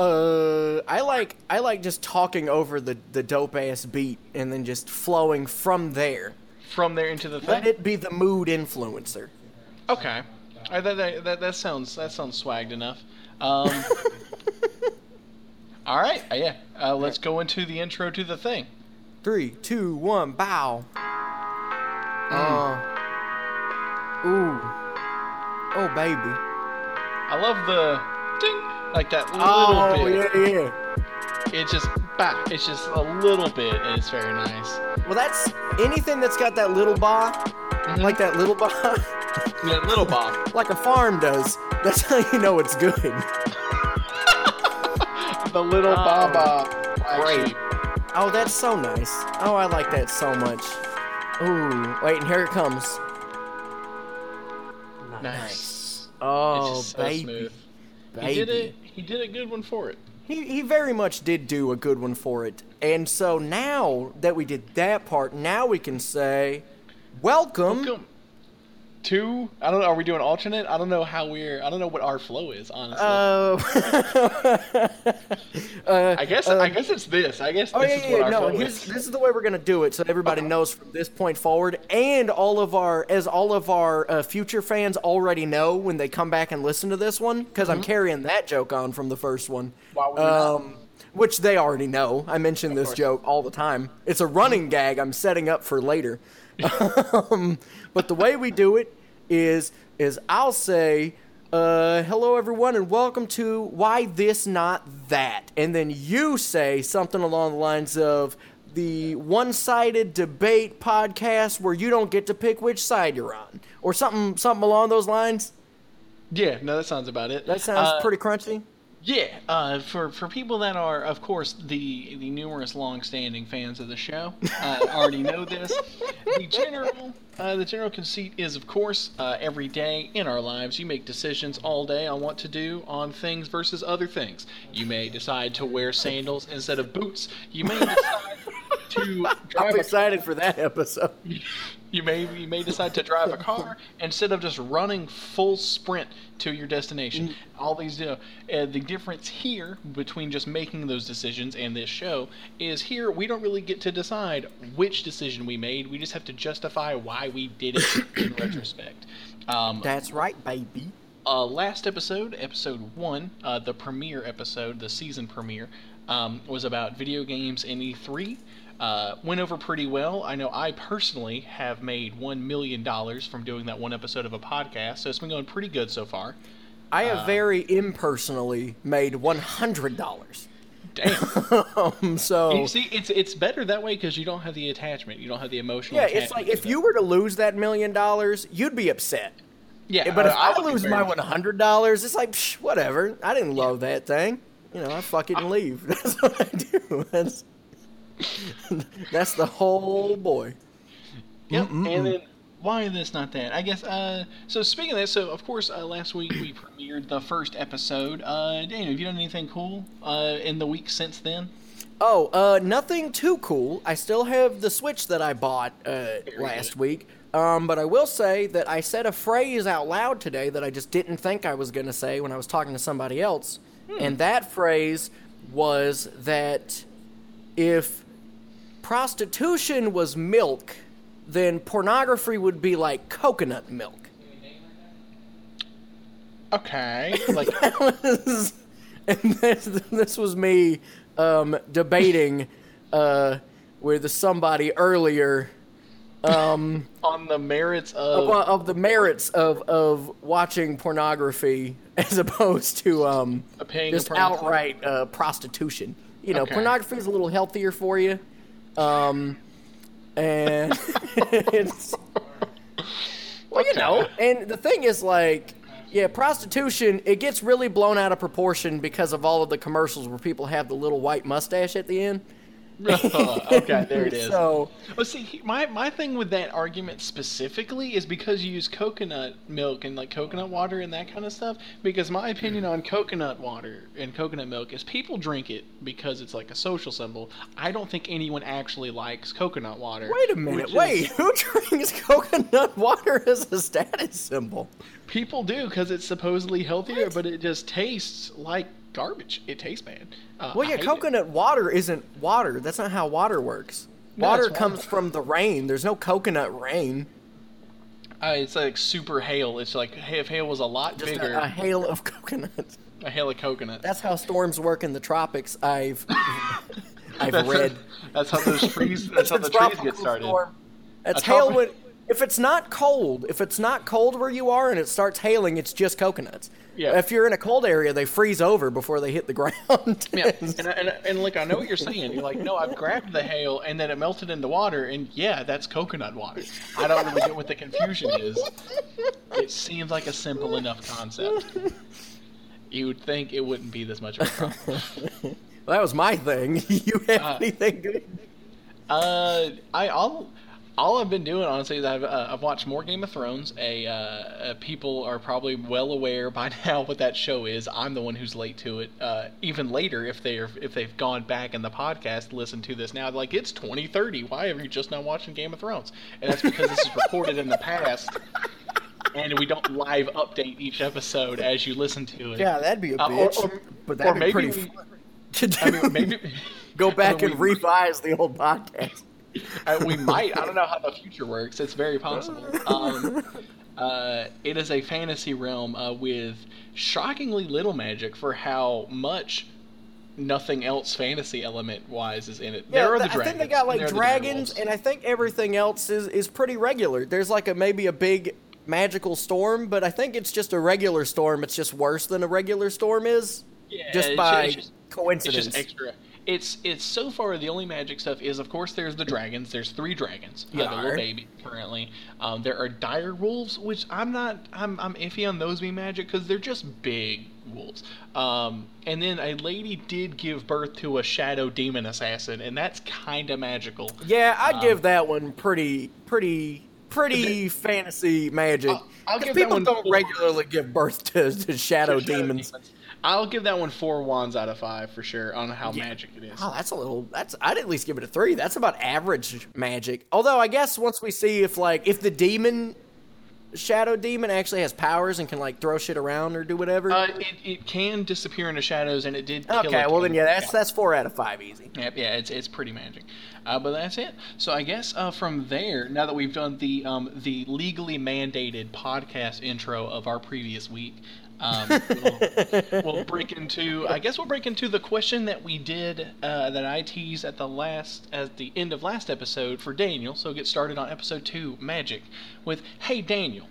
Uh, I like I like just talking over the the dope ass beat and then just flowing from there. From there into the Let thing. it be the mood influencer. Okay. Uh, that, that, that, that sounds that sounds swagged enough. Um, all right. Uh, yeah. Uh, let's go into the intro to the thing. Three, two, one, bow. Mm. Uh, ooh, oh baby. I love the ding like that little Oh bit. yeah, yeah. It just bah, it's just a little bit, and it's very nice. Well, that's anything that's got that little bar, Mm-hmm. like that little bar, Yeah, little Bob. like a farm does. That's how you know it's good. the little Oh, Baba. great. Oh, that's so nice. Oh, I like that so much. Ooh, wait, and here it comes. Nice. Oh, it's just so baby, smooth. Baby. He did it. He did a good one for it. He, he very much did do a good one for it. And so now that we did that part, now we can say, welcome. Welcome to. I don't know. Are we doing alternate? I don't know how we're. I don't know what our flow is. Honestly. Uh, uh, I guess. I guess it's this. I guess Oh this yeah, is what yeah. our No, flow is. this is the way we're gonna do it, so everybody knows from this point forward, and all of our, as all of our uh, future fans already know when they come back and listen to this one, because I'm carrying that joke on from the first one. Why would not? Um, which they already know. I mention this course. joke all the time. It's a running gag I'm setting up for later. Um, but the way we do it is is I'll say, uh, "Hello, everyone, and welcome to Why This Not That," and then you say something along the lines of the one-sided debate podcast where you don't get to pick which side you're on, or something something along those lines. Yeah. No, that sounds about it. That sounds Uh, pretty crunchy. Yeah, uh, for for people that are, of course, the the numerous long-standing fans of the show uh, already know this. The general uh, the general conceit is, of course, uh, every day in our lives, you make decisions all day on what to do on things versus other things. You may decide to wear sandals instead of boots. You may decide to I'm drive a excited for that episode. you may you may decide to drive a car instead of just running full sprint to your destination. All these, uh, the difference here between just making those decisions and this show is here we don't really get to decide which decision we made. We just have to justify why we did it in retrospect. Um, That's right, baby. uh, last episode, episode one, uh, the premiere episode, the season premiere, um, was about video games in E3. Uh, went over pretty well. I know I personally have made one million dollars from doing that one episode of a podcast, so it's been going pretty good so far. I Uh, have very impersonally made one hundred dollars. Damn. Um, so you see, it's it's better that way because you don't have the attachment. You don't have the emotional. yeah, it's like if you were to lose that million dollars, you'd be upset. yeah, But if I, be lose my one hundred dollars, it's like psh, whatever. I didn't love that thing. You know, I fuck it and leave. That's what I do. That's that's the whole boy. Yep. And then why this, not that? I guess. Uh, so speaking of that, so of course, uh, last week we premiered the first episode. Uh, Daniel, have you done anything cool uh, in the week since then? Oh, uh, nothing too cool. I still have the Switch that I bought uh, last week. Um, but I will say that I said a phrase out loud today that I just didn't think I was going to say when I was talking to somebody else. And that phrase was that if prostitution was milk, then pornography would be like coconut milk. Okay. Like, and this, this was me um, debating uh, with somebody earlier on the merits of. of, of the merits of, of watching pornography as opposed to um, just outright uh, prostitution. You know, Okay. pornography is a little healthier for you. Um, and it's well, you know, and the thing is like, yeah, prostitution it gets really blown out of proportion because of all of the commercials where people have the little white mustache at the end. okay, there it is. So Well, see, my my thing with that argument specifically is because you use coconut milk and like coconut water and that kind of stuff. Because my opinion on coconut water and coconut milk is people drink it because it's like a social symbol. I don't think anyone actually likes coconut water. wait a minute, which is- wait, who drinks coconut water as a status symbol? People do because it's supposedly healthier, but it just tastes like garbage. It tastes bad. Uh, Well, yeah, hate it. coconut water isn't water. That's not how water works. Water it's comes water. from the rain. There's no coconut rain. Uh, it's like super hail. It's like if hail was a lot Just bigger, a, a hail of coconuts. a hail of coconuts. That's how storms work in the tropics. I've I've That's- read. That's how those trees. That's how the a trees get started. storm. That's A hail when if it's not cold. If it's not cold where you are and it starts hailing, it's just coconuts. Yeah. If you're in a cold area, they freeze over before they hit the ground. Yeah, and, and, and like I know what you're saying. You're like, no, I've grabbed the hail and then it melted into water, and yeah, that's coconut water. I don't really get what the confusion is. It seems like a simple enough concept. You would think it wouldn't be this much of a problem. Well, that was my thing. you have Uh, anything good? Uh, I all all I've been doing honestly is I've uh, I've watched more Game of Thrones. A uh, uh, people are probably well aware by now what that show is. I'm the one who's late to it. Uh, even later, if they're if they've gone back in the podcast, listen to this now. Like it's 2030. Why are you just now watching Game of Thrones? And that's because this is recorded in the past. And we don't live update each episode as you listen to it. Yeah, that'd be a Uh, or- bitch. or- but that'd be maybe pretty we- fun to do. I mean, maybe Go back I mean, and we- revise the old podcast. Uh, we might. I don't know how the future works. It's very possible. Um, uh, it is a fantasy realm uh, with shockingly little magic for how much nothing else fantasy element wise is in it. there are the th- dragons. I think they got like the dragons, and I think everything else is, is pretty regular. There's like a maybe a big magical storm, but I think it's just a regular storm. It's just worse than a regular storm is, Yeah, just by it's just- coincidence. It's just extra. It's it's so far the only magic stuff is of course there's the dragons. There's three dragons. Uh, the little baby currently. Um, there are dire wolves, which I'm not. I'm I'm iffy on those being magic because they're just big wolves. Um, and then a lady did give birth to a shadow demon assassin, and that's kind of magical. yeah, I'd Um, give that one pretty, pretty, pretty fantasy magic. I'll- I'll 'Cause give that people don't four. regularly give birth to, to shadow Shadow demons. I'll give that one four wands out of five for sure on how magic it is. Oh, that's a little. That's I'd at least give it a three. That's about average magic. Although I guess once we see if like if the demon, shadow demon actually has powers and can like throw shit around or do whatever. Uh, it, it can disappear into shadows, and it did. Kill okay, well then yeah, that's that's four out of five easy. Yep, yeah, it's it's pretty magic, uh, but that's it. So I guess uh, from there, now that we've done the um, the legally mandated podcast intro of our previous week, um, we'll, we'll break into. I guess we'll break into the question that we did uh, that I teased at the last at the end of last episode for Daniel. So get started on episode two, magic, with Hey Daniel.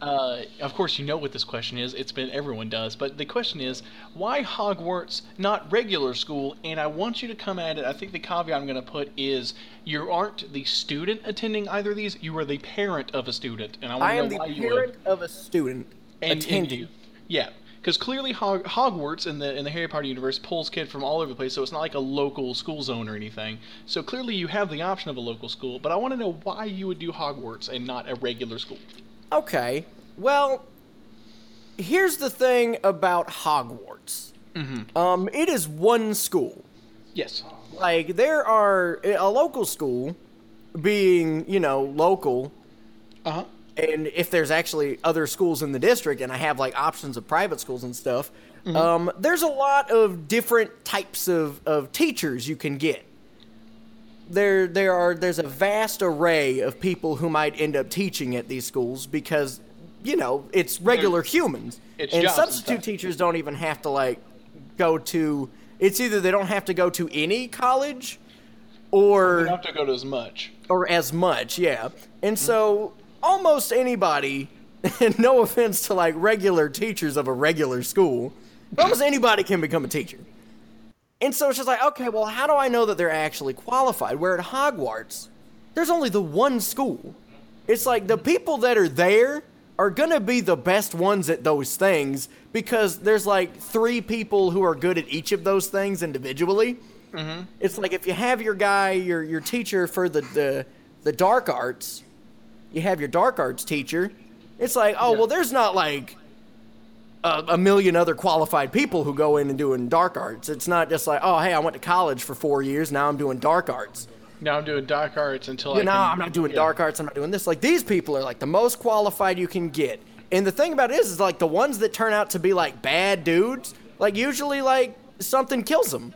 Uh, of course, you know what this question is. It's been everyone does, but the question is, why Hogwarts, not regular school? And I want you to come at it. I think the caveat I'm going to put is you aren't the student attending either of these. You are the parent of a student, and I want I to am know the why you would. parent of a student And- and attending. you- yeah, because clearly Hog- Hogwarts in the in the Harry Potter universe pulls kids from all over the place, so it's not like a local school zone or anything. So clearly you have the option of a local school, but I want to know why you would do Hogwarts and not a regular school. Okay, well, here's the thing about Hogwarts. Mm-hmm. Um, it is one school. Yes. Like there are a local school, being you know local, Uh huh. And if there's actually other schools in the district and i have like options of private schools and stuff um, there's a lot of different types of, of teachers you can get. There there are there's a vast array of people who might end up teaching at these schools because you know it's regular humans. it's and jobs and substitute teachers don't even have to like go to it's either they don't have to go to any college or You don't have to go to as much. or as much, yeah. And so almost anybody, and no offense to like regular teachers of a regular school, but almost anybody can become a teacher. And so it's just like, okay, well, how do I know that they're actually qualified? Where at Hogwarts, there's only the one school. It's like the people that are there are gonna be the best ones at those things because there's like three people who are good at each of those things individually. Mm-hmm. It's like if you have your guy, your your teacher for the the, the dark arts, you have your dark arts teacher. It's like, oh Yeah. well, there's not like a, a million other qualified people who go in and doing dark arts. It's not just like, oh hey, I went to college for four years, now I'm doing dark arts. Now I'm doing dark arts until I You can. know, I'm not doing yeah. dark arts. I'm not doing this. Like these people are like the most qualified you can get. And the thing about it is, is like the ones that turn out to be like bad dudes like usually like something kills them.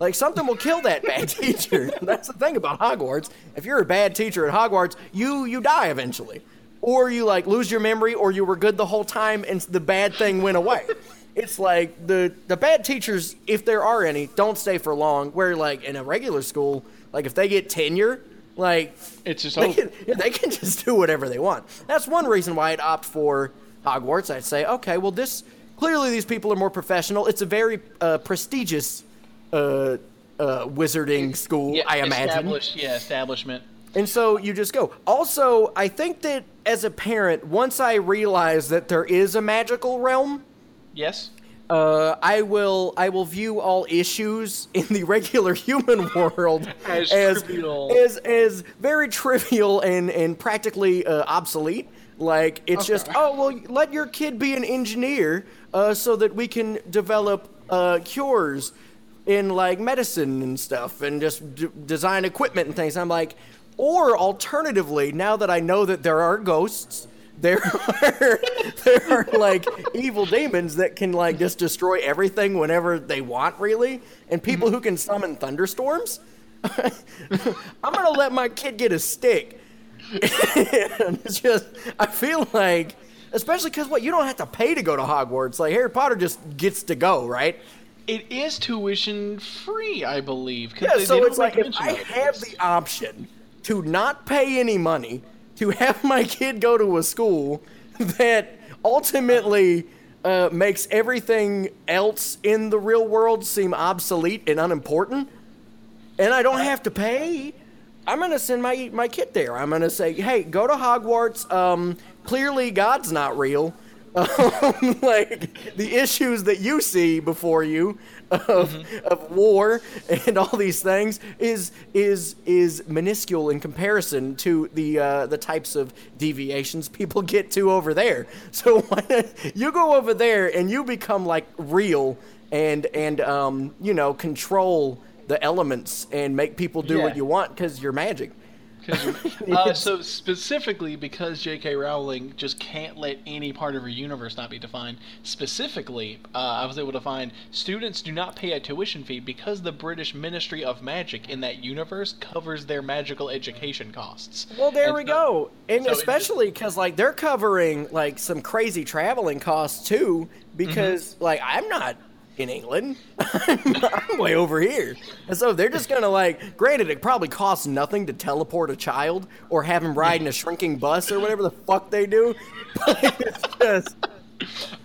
Like something will kill that bad teacher. That's the thing about Hogwarts. If you're a bad teacher at Hogwarts, you you die eventually, or you like lose your memory, or you were good the whole time and the bad thing went away. It's like the the bad teachers, if there are any, don't stay for long. Where like in a regular school, like if they get tenure, like It's just they can, they can just do whatever they want. That's one reason why I'd opt for Hogwarts. I'd say, okay, well, this clearly these people are more professional. It's a very uh, prestigious uh, uh, wizarding school, Yeah, I imagine. Yeah, establishment. And so you just go. Also, I think that as a parent, once I realize that there is a magical realm, Yes. uh, I will I will view all issues in the regular human world As as trivial. as, as very trivial and and practically uh, obsolete. Like it's just oh well, let your kid be an engineer uh, so that we can develop uh, cures in like medicine and stuff, and just d- design equipment and things. I'm like, or alternatively, now that I know that there are ghosts there are there are like evil demons that can like just destroy everything whenever they want really and people mm-hmm. who can summon thunderstorms i'm gonna let my kid get a stick. It's just i feel like especially because what you don't have to pay to go to hogwarts. Like harry potter just gets to go right It is tuition free, I believe. yeah they- so they it's like if i have the option to not pay any money to have my kid go to a school that ultimately uh, makes everything else in the real world seem obsolete and unimportant, and I don't have to pay, I'm gonna send my my kid there. I'm gonna say, hey, go to Hogwarts. Um, clearly, God's not real. Um, like the issues that you see before you of, of war and all these things is is is minuscule in comparison to the uh, the types of deviations people get to over there. So you go over there and you become like real and and um, you know control the elements and make people do what you want because you're magic. uh, so specifically because J.K. Rowling just can't let any part of her universe not be defined. Specifically, uh, I was able to find students do not pay a tuition fee because the British Ministry of Magic in that universe covers their magical education costs. Well, there And we so- go. And so especially because like they're covering like some crazy traveling costs too. Because Mm-hmm. like I'm not in England, I'm, I'm way over here, and so they're just gonna like. Granted, it probably costs nothing to teleport a child or have him ride in a shrinking bus or whatever the fuck they do. But it's just.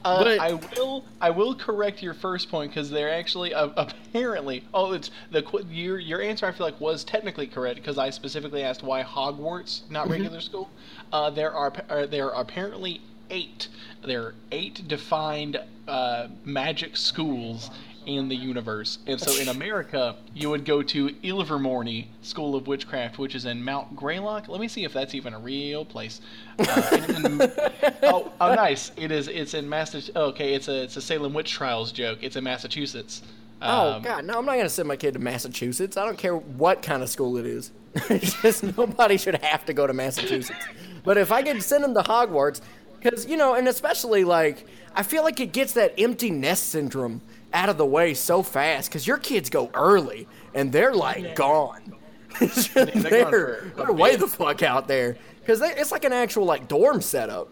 Uh, But- I will. I will correct your first point because they're actually uh, apparently. Oh, it's the your your answer. I feel like was technically correct because I specifically asked why Hogwarts, Mm-hmm. not regular school. Uh, there are pa- uh, there are apparently eight. There are eight defined uh, magic schools in the universe, and so in America you would go to Ilvermorny School of Witchcraft, which is in Mount Greylock. Let me see if that's even a real place. Uh, in- oh, oh, nice! It is. It's in Massachusetts. Okay, it's a it's a Salem witch trials joke. It's in Massachusetts. Oh Um, God, no! I'm not gonna send my kid to Massachusetts. I don't care what kind of school it is. Just nobody should have to go to Massachusetts. But if I could send them to Hogwarts, because you know, and especially like, I feel like it gets that empty nest syndrome out of the way so fast. Because your kids go early and they're like just- gone they're a they're way the fuck out there. Because it's like an actual like dorm setup.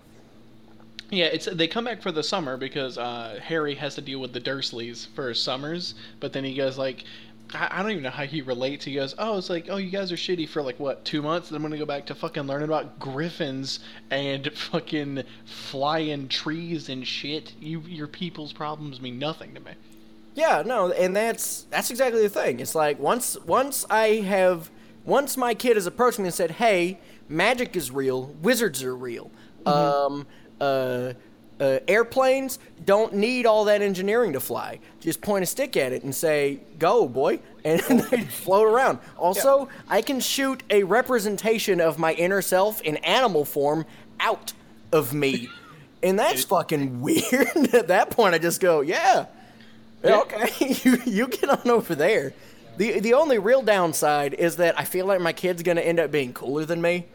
Yeah, it's they come back for the summer because uh, Harry has to deal with the Dursleys for summers. But then he goes like, I, I don't even know how he relates. He goes, oh, it's like, oh, you guys are shitty for like what two months. Then I'm gonna go back to fucking learning about griffins and fucking flying trees and shit. You your people's problems mean nothing to me. Yeah, no, and that's that's exactly the thing. It's like once once I have once my kid has approached me and said, "Hey, magic is real, wizards are real. Um, uh, uh, airplanes don't need all that engineering to fly. Just point a stick at it and say, "Go, boy," and they float around. Also, I can shoot a representation of my inner self in animal form out of me. And that's fucking weird. At that point, I just go, yeah, yeah, okay, you you get on over there. The the only real downside is that I feel like my kid's gonna end up being cooler than me.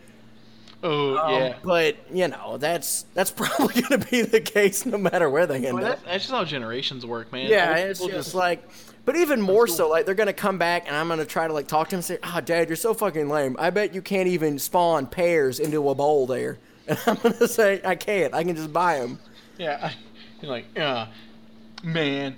Oh Um, yeah. But you know, that's that's probably going to be the case no matter where they end Well, up. that's, that's just how generations work, man. Yeah, Old it's people just like, but even more so, like they're gonna come back and I'm gonna try to like talk to him and say, "Ah, Dad, you're so fucking lame. I bet you can't even spawn pears into a bowl there." And I'm gonna say, "I can't. I can just buy them." yeah. I, you're like, yeah, man.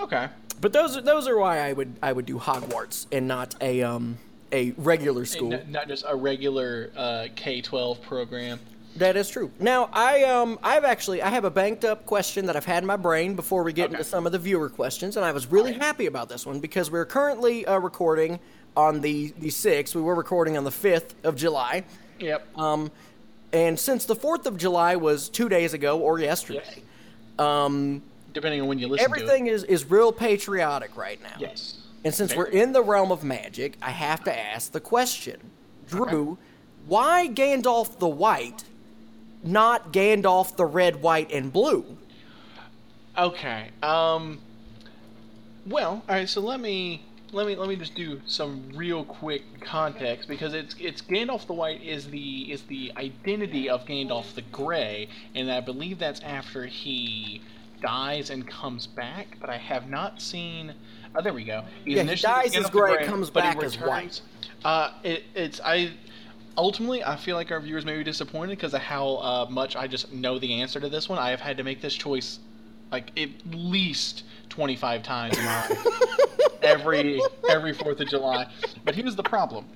Okay. But those are those are why I would I would do Hogwarts and not a um a regular school. N- not just a regular uh, K-12 program. That is true. Now I um I've actually I have a banked up question that I've had in my brain before we get Okay. into some of the viewer questions, and I was really happy about this one because we're currently uh, recording on the the sixth. We were recording on the fifth of July, Yep. um, and since the fourth of July was two days ago or yesterday, Yes. um, Depending on when you listen everything is is real patriotic right now. Yes. And since we're in the realm of magic, I have to ask the question, Drew, why Gandalf the White, not Gandalf the Red, White, and Blue? Okay. Um. Well, all right. So let me let me let me just do some real quick context because it's it's Gandalf the White is the is the identity of Gandalf the Gray, and I believe that's after he dies and comes back. But I have not seen. Oh, there we go. He's Yeah, he dies as the Gray, comes back as white. Uh, it, it's I. Ultimately, I feel like our viewers may be disappointed because of how uh, much I just know the answer to this one. I have had to make this choice like at least 25 times in my life. every every 4th of July. But here's the problem.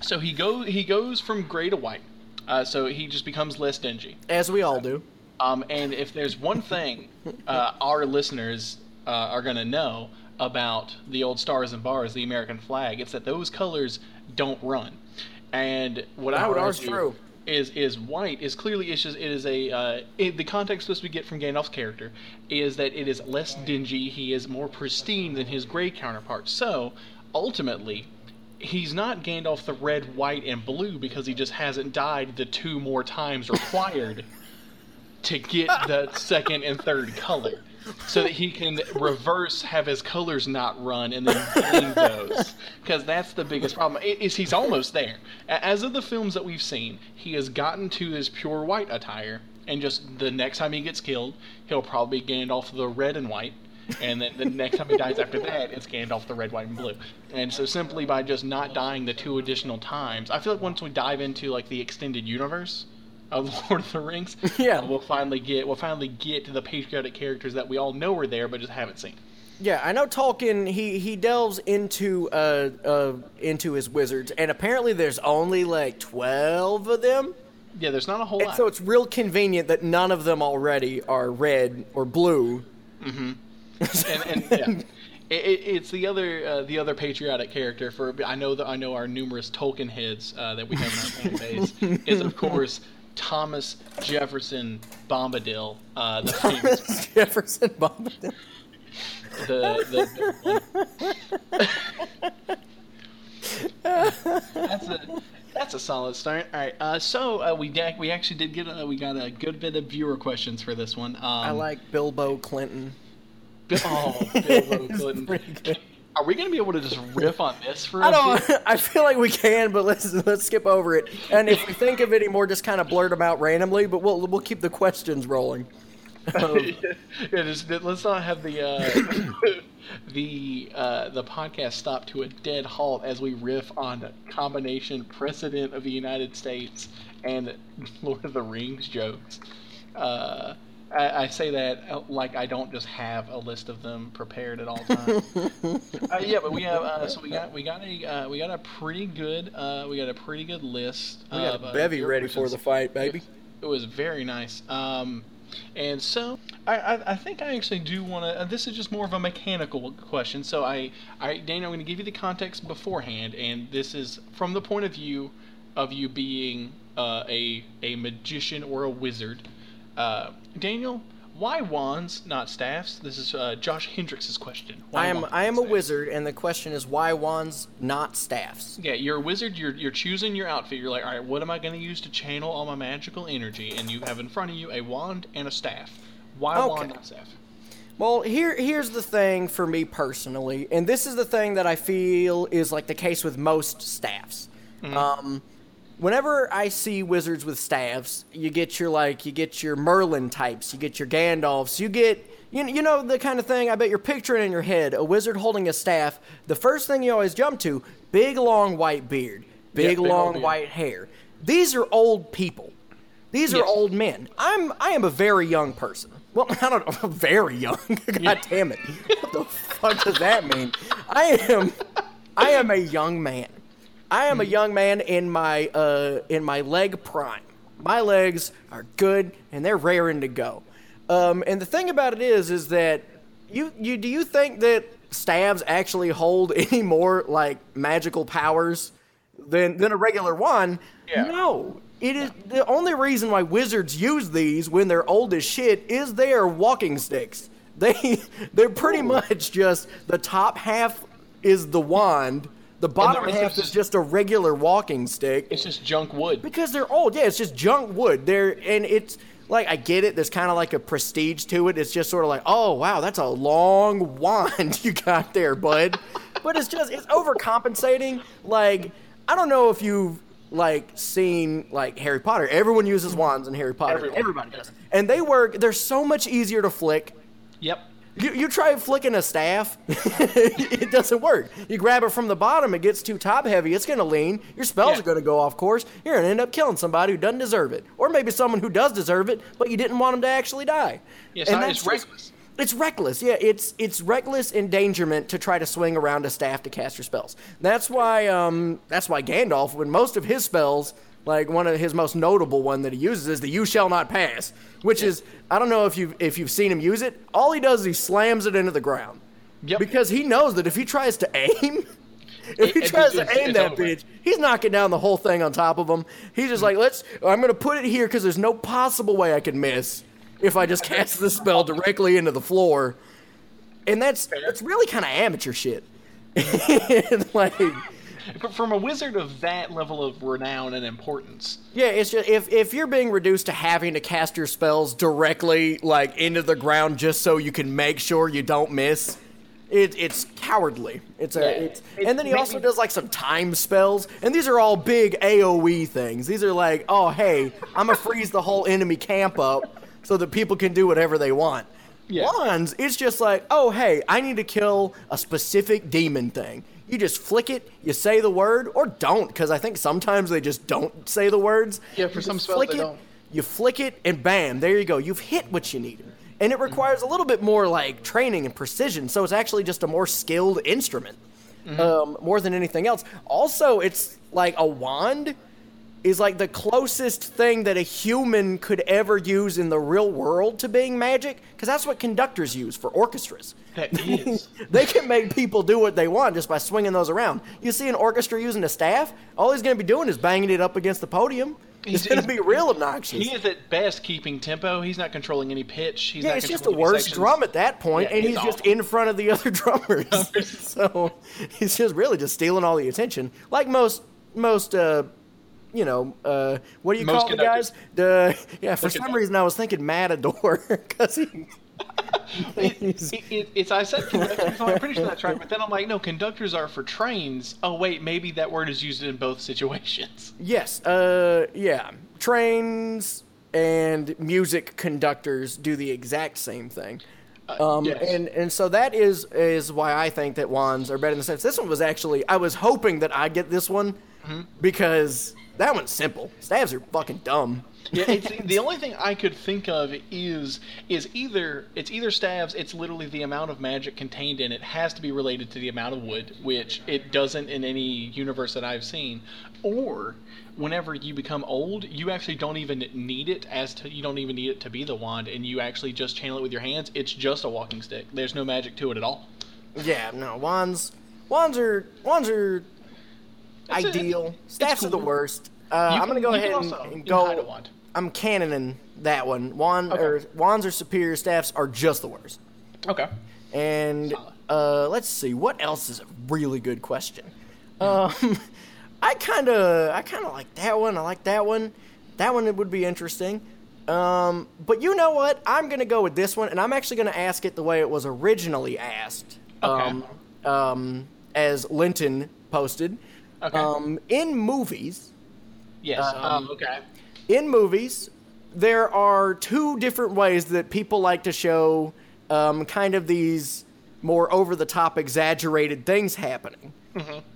So he go he goes from gray to white. Uh, so he just becomes less dingy. As we all do. Um, and if there's one thing uh, our listeners uh, are going to know about the old stars and bars, the American flag, it's that those colors don't run. And what I would argue true. is is white is clearly it's just it is a uh, it, the context supposed we get from Gandalf's character is that it is less dingy. He is more pristine than his gray counterpart. So ultimately. He's not Gandalf the red, white, and blue because he just hasn't died the two more times required to get the second and third color so that he can reverse have his colors not run and then gain those. Because that's the biggest problem. Is he's almost there. As of the films that we've seen he has gotten to his pure white attire and just the next time he gets killed he'll probably be Gandalf the red and white and then the next time he dies after that it's Gandalf the red white and blue. And so simply by just not dying the two additional times I feel like once we dive into like the extended universe of Lord of the Rings, Yeah. we'll finally get we'll finally get to the patriotic characters that we all know are there but just haven't seen. Yeah, I know Tolkien. He he delves into uh uh into his wizards, and apparently there's only like twelve of them. Yeah, there's not a whole And lot. so it's real convenient that none of them already are red or blue. and, and yeah. It, it, it's the other uh, the other patriotic character for I know that I know our numerous Tolkien heads uh, that we have in our fan base is of course Thomas Jefferson Bombadil, uh, the famous Jefferson Bombadil. the, the that's a that's a solid start. All right, uh, so uh, we da- we actually did get a, we got a good bit of viewer questions for this one. Um, I like Bilbo Clinton. oh Bilbo Clinton. Are we gonna be able to just riff on this for I don't. I feel like we can, but let's let's skip over it. And if we think of any more, just kind of blurt them out randomly. But we'll we'll keep the questions rolling. Um, yeah, just, let's not have the uh, the uh, the podcast stop to a dead halt as we riff on combination President of the United States and Lord of the Rings jokes. Uh, I, I say that uh, like I don't just have a list of them prepared at all times. uh, yeah, but we have uh, so we got we got a uh, we got a pretty good uh, we got a pretty good list. we got a uh, bevy ready for the fight, baby. It was very nice. Um, and so I, I, I think I actually do want to. Uh, this is just more of a mechanical question. So I, I Daniel, I'm going to give you the context beforehand, and this is from the point of view of you being uh, a a magician or a wizard. Uh, Daniel, why wands, not staffs? This is uh, Josh Hendricks' question. Why I am wands, I am a staffs? wizard, and the question is why wands, not staffs? Yeah, you're a wizard. You're you're choosing your outfit. You're like, all right, what am I going to use to channel all my magical energy? And you have in front of you a wand and a staff. Why Okay. wand, not staff? Well, here here's the thing for me personally, and this is the thing that I feel is like the case with most staffs. Um, whenever I see wizards with staffs, you get your like you get your Merlin types, you get your Gandalfs, you get you, you know the kind of thing I bet you're picturing in your head a wizard holding a staff. The first thing you always jump to big long white beard, big big long beard. white hair. These are old people. These are Yes. old men. I'm I am a very young person. Well, I don't know, very young. God damn it. What the fuck does that mean? I am I am a young man. I am a young man in my uh in my leg prime. My legs are good and they're raring to go. Um, and the thing about it is, is that you you do you think that staves actually hold any more like magical powers than than a regular one? Yeah. No. It is the only reason why wizards use these when they're old as shit is they are walking sticks. They they're pretty much just the top half is the wand, the bottom half is is just- just a regular walking stick It's just junk wood. because they're old. Yeah, it's just junk wood. They're and it's like I get it. There's kind of like a prestige to it. It's just sort of like, oh wow, that's a long wand you got there, bud. but it's just it's overcompensating. Like I don't know if you've like seen like Harry Potter. Everyone uses wands in Harry Potter. Everyone. Everybody does, and they work. They're so much easier to flick. Yep. You, you try flicking a staff, it doesn't work. You grab it from the bottom, it gets too top heavy, it's going to lean. Your spells Yeah. are going to go off course. You're going to end up killing somebody who doesn't deserve it. Or maybe someone who does deserve it, but you didn't want them to actually die. Yeah, And that's it's reckless. It's reckless, yeah. It's it's reckless endangerment to try to swing around a staff to cast your spells. That's why um that's why Gandalf, when most of his spells, like one of his most notable one that he uses is the "You shall not pass," which is I don't know if you if you've seen him use it. All he does is he slams it into the ground Yep. because he knows that if he tries to aim, if he It- it- tries to aim that over. bitch, he's knocking down the whole thing on top of him. He's just mm. like, let's. I'm gonna put it here because there's no possible way I can miss if I just cast the spell directly into the floor. And that's that's really kind of amateur shit. like, But from a wizard of that level of renown and importance, yeah, it's just if if you're being reduced to having to cast your spells directly like into the ground just so you can make sure you don't miss. It, it's cowardly. It's a, Yeah. it's, It and then he made also does like some time spells, and these are all big AOE things. These are like, oh hey, I'm gonna freeze the whole enemy camp up so that people can do whatever they want. Yeah. Wands, it's just like, oh hey, I need to kill a specific demon thing. You just flick it, you say the word, or don't, because I think sometimes they just don't say the words. Yeah, for You some spells they it, don't. You flick it, and bam, there you go. You've hit what you needed. And it requires a little bit more like training and precision, so it's actually just a more skilled instrument, Mm-hmm. um, more than anything else. Also, it's like a wand is like the closest thing that a human could ever use in the real world to being magic, because that's what conductors use for orchestras. they can make people do what they want just by swinging those around. You see an orchestra using a staff, all he's going to be doing is banging it up against the podium. It's He's- going to be real obnoxious. he is at best keeping tempo. He's not controlling any pitch. He's yeah, not it's just any worse sections. drum at that point, Yeah, and he's he's just in front of the other drummers. so he's just really just stealing all the attention, like most most uh, you know uh, what do you Most call the guys? The yeah, for some reason I was thinking Matador because he. he's- It, it, it's I said conductors. I'm pretty sure that's right. But then I'm like, no, conductors are for trains. Oh wait, maybe that word is used in both situations. Yes, uh, yeah. Trains and music conductors do the exact same thing. Um, yes. and, and so that is is why I think that wands are better in the sense. This one was actually I was hoping that I'd get this one Mm-hmm. because that one's simple. Staves are fucking dumb. Yeah, it's, the only thing I could think of is is either it's either staves. It's literally the amount of magic contained in it has to be related to the amount of wood, which it doesn't in any universe that I've seen. Or whenever you become old, you actually don't even need it as to you don't even need it to be the wand, and you actually just channel it with your hands. It's just a walking stick. There's no magic to it at all. Yeah, no wands. Wands are wands are ideal. Staffs are the worst. Uh, You I'm gonna go ahead and, and you can hide a go. I'm canoning that one. Wand Okay. or wands are superior. Staffs are just the worst. Okay. And uh, let's see, what else is a really good question? Um, I kind of, I kind of like that one. I like that one. That one would be interesting. Um, but you know what? I'm gonna go with this one, and I'm actually gonna ask it the way it was originally asked. Okay. Um, um, as Linton posted. Okay. Um, in movies, Yes. Um, oh, okay. in movies, there are two different ways that people like to show um, kind of these more over the top, exaggerated things happening.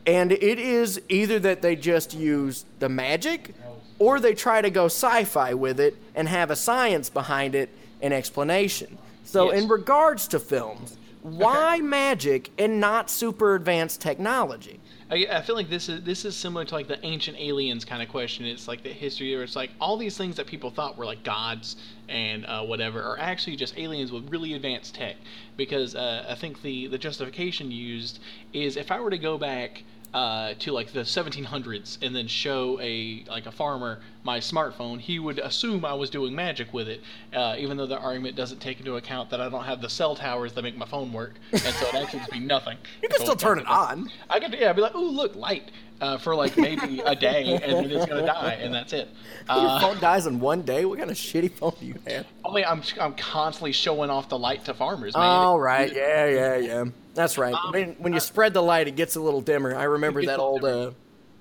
And it is either that they just use the magic or they try to go sci fi with it and have a science behind it and explanation. So, Yes. in regards to films, why magic and not super advanced technology? I, I feel like this is this is similar to like the ancient aliens kind of question. It's like the history where it's like all these things that people thought were like gods and uh, whatever are actually just aliens with really advanced tech. Because uh, I think the the justification used is if I were to go back uh, to like the 1700s and then show a like a farmer my smartphone, he would assume I was doing magic with it, uh, even though the argument doesn't take into account that I don't have the cell towers that make my phone work, and so it actually just be nothing. You can So still turn it on. I could, yeah, I'd be like, ooh, look, light, uh, for like maybe a day, and then it's gonna die, and that's it. Your Uh, phone dies in one day? What kind of shitty phone do you have? only I'm, I'm constantly showing off the light to farmers, man. All right, yeah, yeah, yeah. That's right. when, when you spread the light, it gets a little dimmer. I remember that old uh,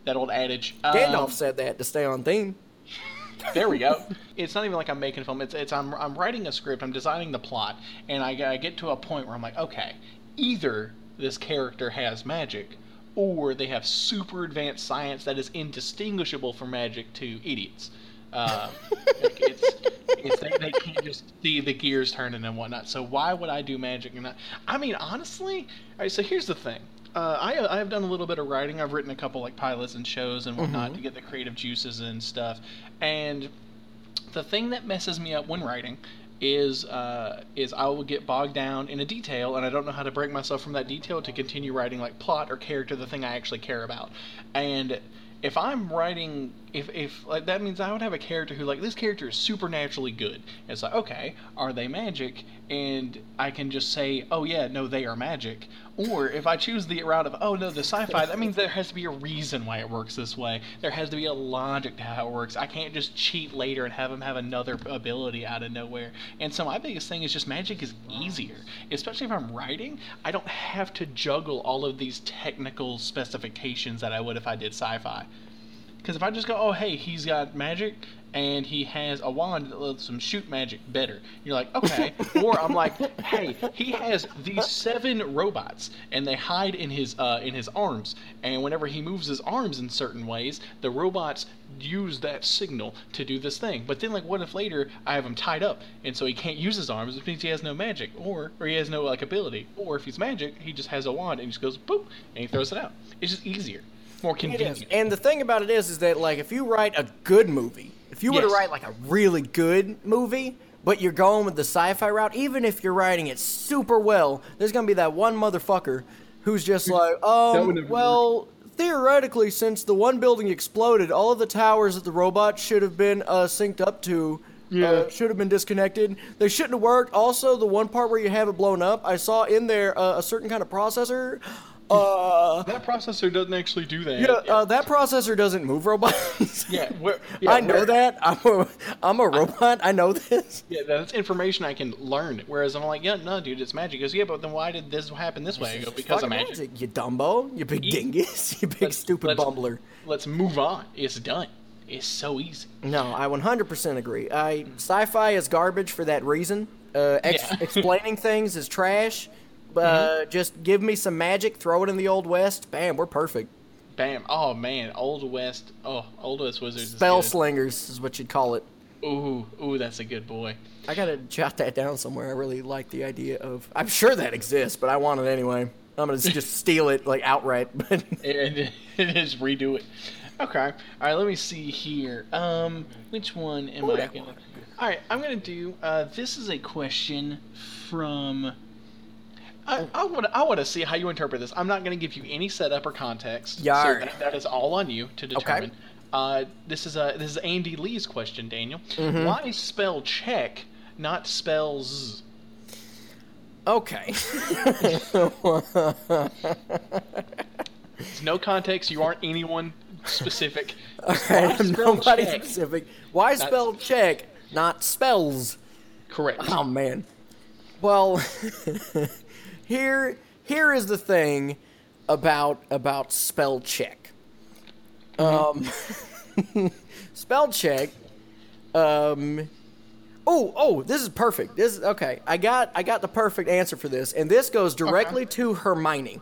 That old adage. Um, Gandalf said that to stay on theme. there we go. It's not even like I'm making a film. It's, it's I'm, I'm writing a script. I'm designing the plot, and I, I get to a point where I'm like, okay, either this character has magic, or they have super advanced science that is indistinguishable from magic to idiots. Uh, like it's, it's they, they can't just see the gears turning and whatnot. So why would I do magic and not? I mean, honestly, all right. So here's the thing. Uh, I I have done a little bit of writing. I've written a couple like pilots and shows and whatnot to get the creative juices and stuff. And the thing that messes me up when writing is uh, is I will get bogged down in a detail and I don't know how to break myself from that detail to continue writing like plot or character, the thing I actually care about. And if I'm writing, if if like that means I would have a character who like this character is supernaturally good. It's like okay, are they magic? And I can just say, oh yeah, no, they are magic. Or if I choose the route of oh no, the sci-fi, that means there has to be a reason why it works this way. There has to be a logic to how it works. I can't just cheat later and have them have another ability out of nowhere. And so my biggest thing is just magic is easier, especially if I'm writing. I don't have to juggle all of these technical specifications that I would if I did sci-fi. Because if I just go, oh hey, he's got magic and he has a wand that lets him shoot magic better, you're like, okay. or I'm like, hey, he has these seven robots and they hide in his uh, in his arms, and whenever he moves his arms in certain ways, the robots use that signal to do this thing. But then like, what if later I have him tied up and so he can't use his arms, which means he has no magic, or or he has no like ability, or if he's magic, he just has a wand and he just goes boop and he throws it out. It's just easier, more convenient. And the thing about it is, is that like if you write a good movie, if you were to write like a really good movie, but you're going with the sci-fi route, even if you're writing it super well, there's gonna be that one motherfucker who's just like, um, well, theoretically, since the one building exploded, all of the towers that the robots should have been uh, synced up to. Yeah. Uh, should have been disconnected. They shouldn't have worked. Also, the one part where you have it blown up, I saw in there uh, a certain kind of processor. Uh, That processor doesn't actually do that. yeah, uh, that processor doesn't move robots. Yeah, yeah, I know that. I'm a, I'm a robot. I know this. Yeah, that's information I can learn. Whereas I'm like, yeah, no, dude, it's magic. He goes, yeah, but then why did this happen this way? I go, because of Fucking magic. You Dumbo. You big dingus. You big Let's- stupid let's- bumbler. Let's move on. It's done. It's so easy. No, I 100% agree. I sci-fi is garbage for that reason. Uh, ex- Yeah. Explaining things is trash. Uh, Just give me some magic, throw it in the old west. Bam, we're perfect. Bam. Oh man, Old West. Oh, Old West Wizards. Spell is slingers is what you'd call it. Ooh, ooh, that's a good boy. I gotta jot that down somewhere. I really like the idea of. I'm sure that exists, but I want it anyway. I'm gonna just steal it like outright. But and just redo it. Okay. All right. Let me see here. Um, which one am Ooh, I gonna? one. All right. I'm gonna do. Uh, this is a question from. I, I want to I want to see how you interpret this. I'm not going to give you any setup or context. Yarn. So that, that is all on you to determine. Uh, this is a this is Andy Lee's question, Daniel. Mm-hmm. Why spell check, not spells? okay. There's no context. You aren't anyone specific. Alright, Why I'm spell nobody check? specific. Why spell check, not spells? Correct. Oh man. Well, here here is the thing about about spell check. Um, spell check. Um. Oh, oh, this is perfect. This is okay. I got I got the perfect answer for this, and this goes directly to Hermione.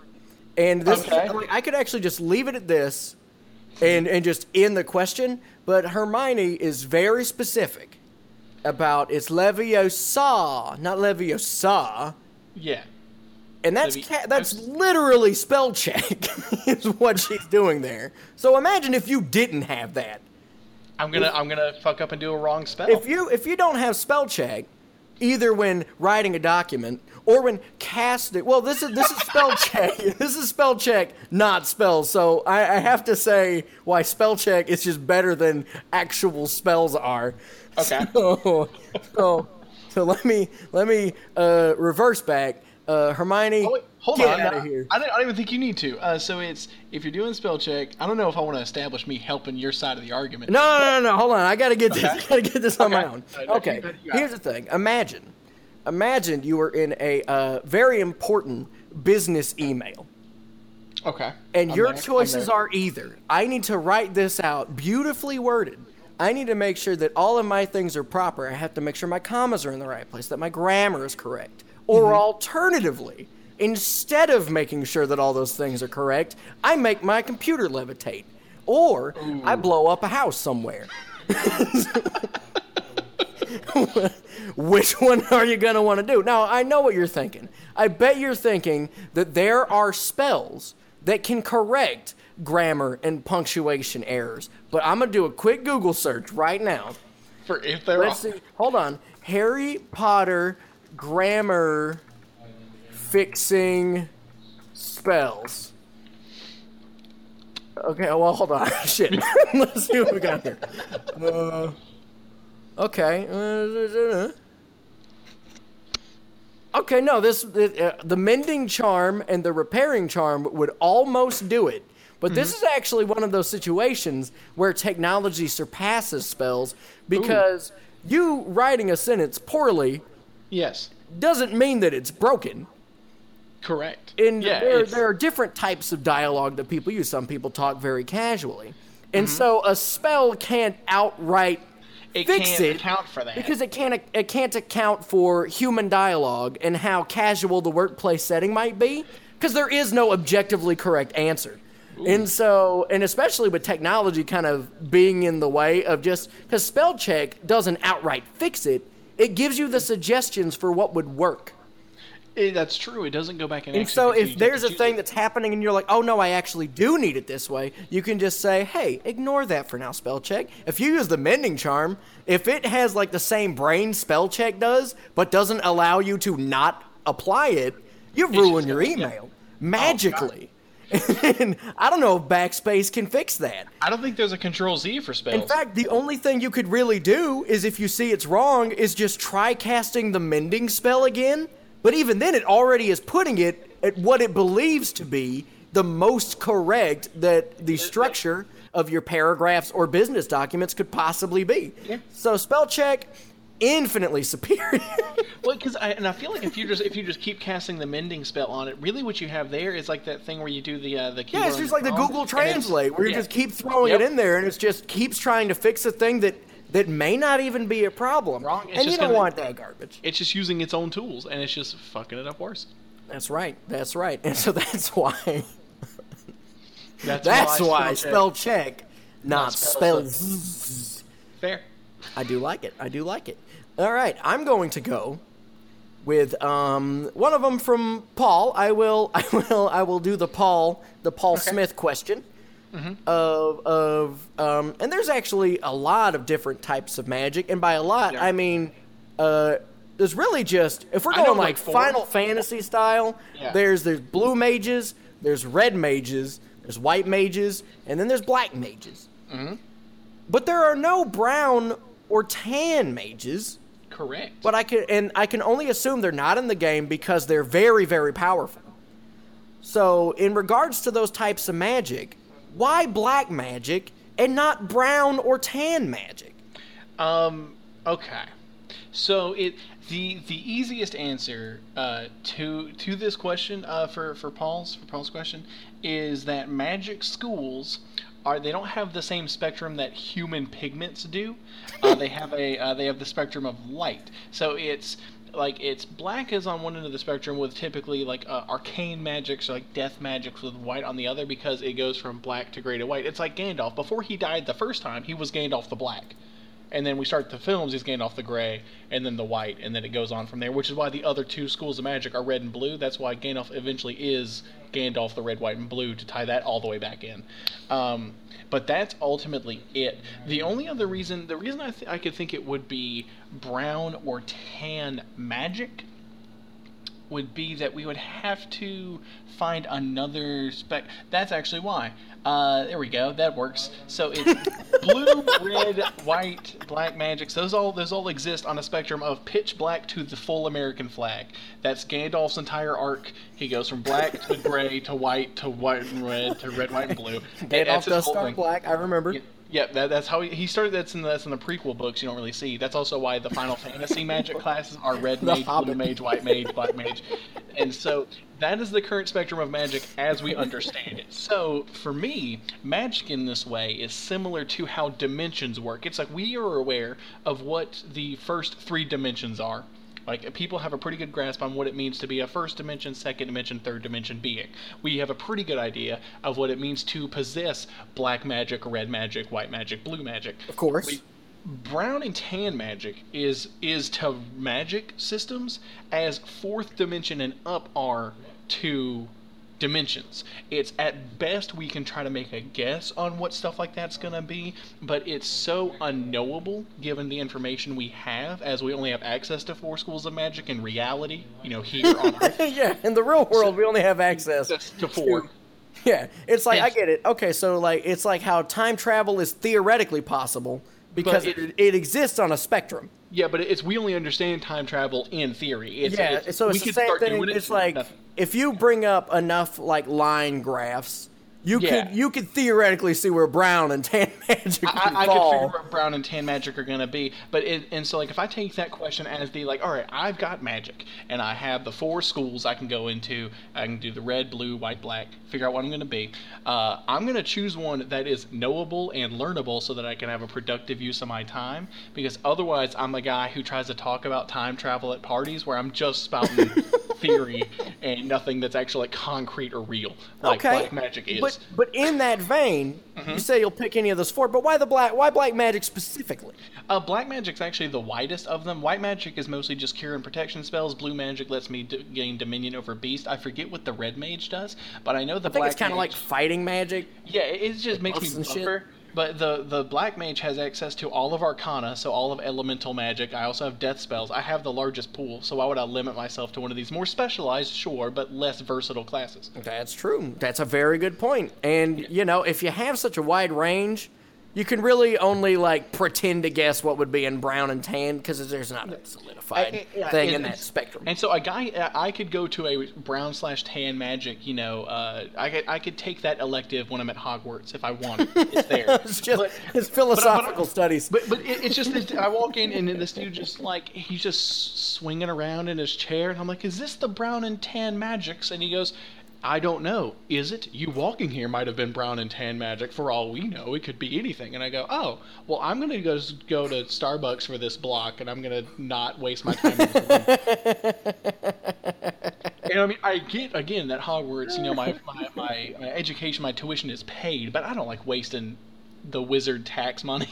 And this, Okay. like, I could actually just leave it at this, and and just end the question. But Hermione is very specific about it's Leviosa, not Leviosa. Yeah. And that's ca- that's literally spell check is what she's doing there. So imagine if you didn't have that. I'm gonna I'm gonna fuck up and do a wrong spell. If you if you don't have spell check, either when writing a document or when casting, well, this is this is spell check. This is spell check, not spells. So I, I have to say why spell check is just better than actual spells are. Okay. So so, so let me let me uh, reverse back. Uh, Hermione, Oh, wait, hold on. out of here. I don't, I don't even think you need to. Uh, so it's if you're doing spell check. I don't know if I want to establish me helping your side of the argument. No, no, no, no. Hold on. I gotta get this. I gotta get this on my own. Okay. got- got Here's the thing. Imagine, imagine you were in a uh, very important business email, Okay. and I'm your there, choices are either I need to write this out beautifully worded. I need to make sure that all of my things are proper. I have to make sure my commas are in the right place, that my grammar is correct. Or Mm-hmm. alternatively, instead of making sure that all those things are correct, I make my computer levitate. Or I blow up a house somewhere. Which one are you going to want to do? Now, I know what you're thinking. I bet you're thinking that there are spells that can correct grammar and punctuation errors. But I'm going to do a quick Google search right now. for if they're Let's see. Hold on. Harry Potter grammar fixing spells. Okay, well, hold on. Shit. Let's see what we got here. Uh, okay. Uh, Okay, no, this uh, the mending charm and the repairing charm would almost do it. But this is actually one of those situations where technology surpasses spells because you writing a sentence poorly yes, doesn't mean that it's broken. correct. And yeah, there, there are different types of dialogue that people use. Some people talk very casually. And mm-hmm. so a spell can't outright it fix can't it account for that because it can't it can't account for human dialogue and how casual the workplace setting might be because there is no objectively correct answer. And so, and especially with technology kind of being in the way of just because spell check doesn't outright fix it, it gives you the suggestions for what would work. Eh, that's true. It doesn't go back and. And so, if there's a thing it. that's happening and you're like, oh no, I actually do need it this way, you can just say, hey, ignore that for now, spell check. If you use the mending charm, if it has like the same brain spell check does, but doesn't allow you to not apply it, you've ruined your gonna- yeah. email magically. And I don't know if Backspace can fix that. I don't think there's a Control Z for spells. In fact, the only thing you could really do is if you see it's wrong, is just try casting the mending spell again. But even then, it already is putting it at what it believes to be the most correct that the structure of your paragraphs or business documents could possibly be. Yeah. So spell check, infinitely superior. Well, because I and I feel like if you just if you just keep casting the mending spell on it, really what you have there is like that thing where you do the uh, the yeah, it's just like the Google Translate, where you yeah. just keep throwing Yep. it in there, and it just keeps trying to fix a thing that that may not even be a problem. Wrong, it's And you don't gonna- want that garbage. It's just using its own tools, and it's just fucking it up worse. That's right. That's right. And so that's why. That's, That's why check. spell check, not spell spell. fair. I do like it. I do like it. All right, I'm going to go with um, one of them from Paul. I will. I will. I will do the Paul. The Paul Smith question. Of of um, and there's actually a lot of different types of magic, and by a lot Yeah. I mean uh, there's really just if we're going like. Final Fantasy style. Yeah. There's there's blue mages, there's red mages, there's white mages, and then there's black mages. Mm-hmm. But there are no brown or tan mages. Correct. But I can and I can only assume they're not in the game because they're very very powerful. So in regards to those types of magic, why black magic and not brown or tan magic? Um. Okay. So it the the easiest answer uh, to to this question uh, for for Paul's for Paul's question is that magic schools are they don't have the same spectrum that human pigments do. Uh, they have a uh, they have the spectrum of light. So it's like it's black is on one end of the spectrum with typically like uh, arcane magics or like death magics with white on the other because it goes from black to gray to white. It's like Gandalf. Before he died the first time, he was Gandalf the Black. And then we start the films, he's Gandalf the Gray, and then the White, and then it goes on from there, which is why the other two schools of magic are red and blue. That's why Gandalf eventually is Gandalf the Red, White, and Blue to tie that all the way back in. Um, but that's ultimately it. The only other reason, the reason I, th- I could think it would be brown or tan magic would be that we would have to find another spec. That's actually why. Uh, there we go. That works. So it's blue, red, white, black magics. Those all those all exist on a spectrum of pitch black to the full American flag. That's Gandalf's entire arc. He goes from black to gray to white to white and red to red, white, and blue. Gandalf does start black. I remember. Yeah. Yeah, that, that's how he, he started. That's in the that's in the prequel books. You don't really see. That's also why the Final Fantasy magic classes are red mage, blue mage, white mage, black mage, and so that is the current spectrum of magic as we understand it. So for me, magic in this way is similar to how dimensions work. It's like we are aware of what the first three dimensions are. Like people have a pretty good grasp on what it means to be a first dimension, second dimension, third dimension being. We have a pretty good idea of what it means to possess black magic, red magic, white magic, blue magic. Of course. We, brown and tan magic is is to magic systems as fourth dimension and up are to dimensions. It's at best we can try to make a guess on what stuff like that's going to be, but it's so unknowable given the information we have as we only have access to four schools of magic in reality, you know, here on Earth. yeah, in the real world we only have access to four. Yeah, it's like I get it. Okay, so like it's like how time travel is theoretically possible because it, it, it exists on a spectrum. Yeah, but it's we only understand time travel in theory. It's, yeah, it's, so it's the same thing. It, it's like nothing. if you bring up enough like line graphs, you yeah. could you could theoretically see where brown and tan magic I, I, could figure out where brown and tan magic are gonna be. But it, and so like if I take that question as the like, all right, I've got magic and I have the four schools I can go into. I can do the red, blue, white, black. Figure out what I'm gonna be. Uh, I'm gonna choose one that is knowable and learnable so that I can have a productive use of my time. Because otherwise, I'm a guy who tries to talk about time travel at parties where I'm just spouting theory and nothing that's actually like concrete or real, like okay. black magic is. But, but in that vein, mm-hmm. you say you'll pick any of those four, but why the black? Why black magic specifically? Uh, black magic's actually the widest of them. White magic is mostly just cure and protection spells. Blue magic lets me d- gain dominion over beast. I forget what the red mage does, but I know the I think black. It's kind of like fighting magic. Yeah, it, it just makes me buffer. But the the black mage has access to all of Arcana, so all of elemental magic. I also have death spells. I have the largest pool, so why would I limit myself to one of these more specialized, sure, but less versatile classes? That's true. That's a very good point. And yeah. you know, if you have such a wide range, you can really only like pretend to guess what would be in brown and tan because there's not a solidified I, I, thing in that spectrum. And so a guy, I could go to a brown slash tan magic. You know, uh, I could I could take that elective when I'm at Hogwarts if I wanted. It's there. it's just but, it's philosophical but, but, studies. But but it, it's just this, I walk in and this dude just like he's just swinging around in his chair and I'm like, is this the brown and tan magics? And he goes, I don't know. Is it? You walking here might have been brown and tan magic. For all we know, it could be anything. And I go, oh, well, I'm going to go go to Starbucks for this block, and I'm going to not waste my time. and I mean, I get again that Hogwarts, you know, my, my, my, my education, my tuition is paid, but I don't like wasting the wizard tax money.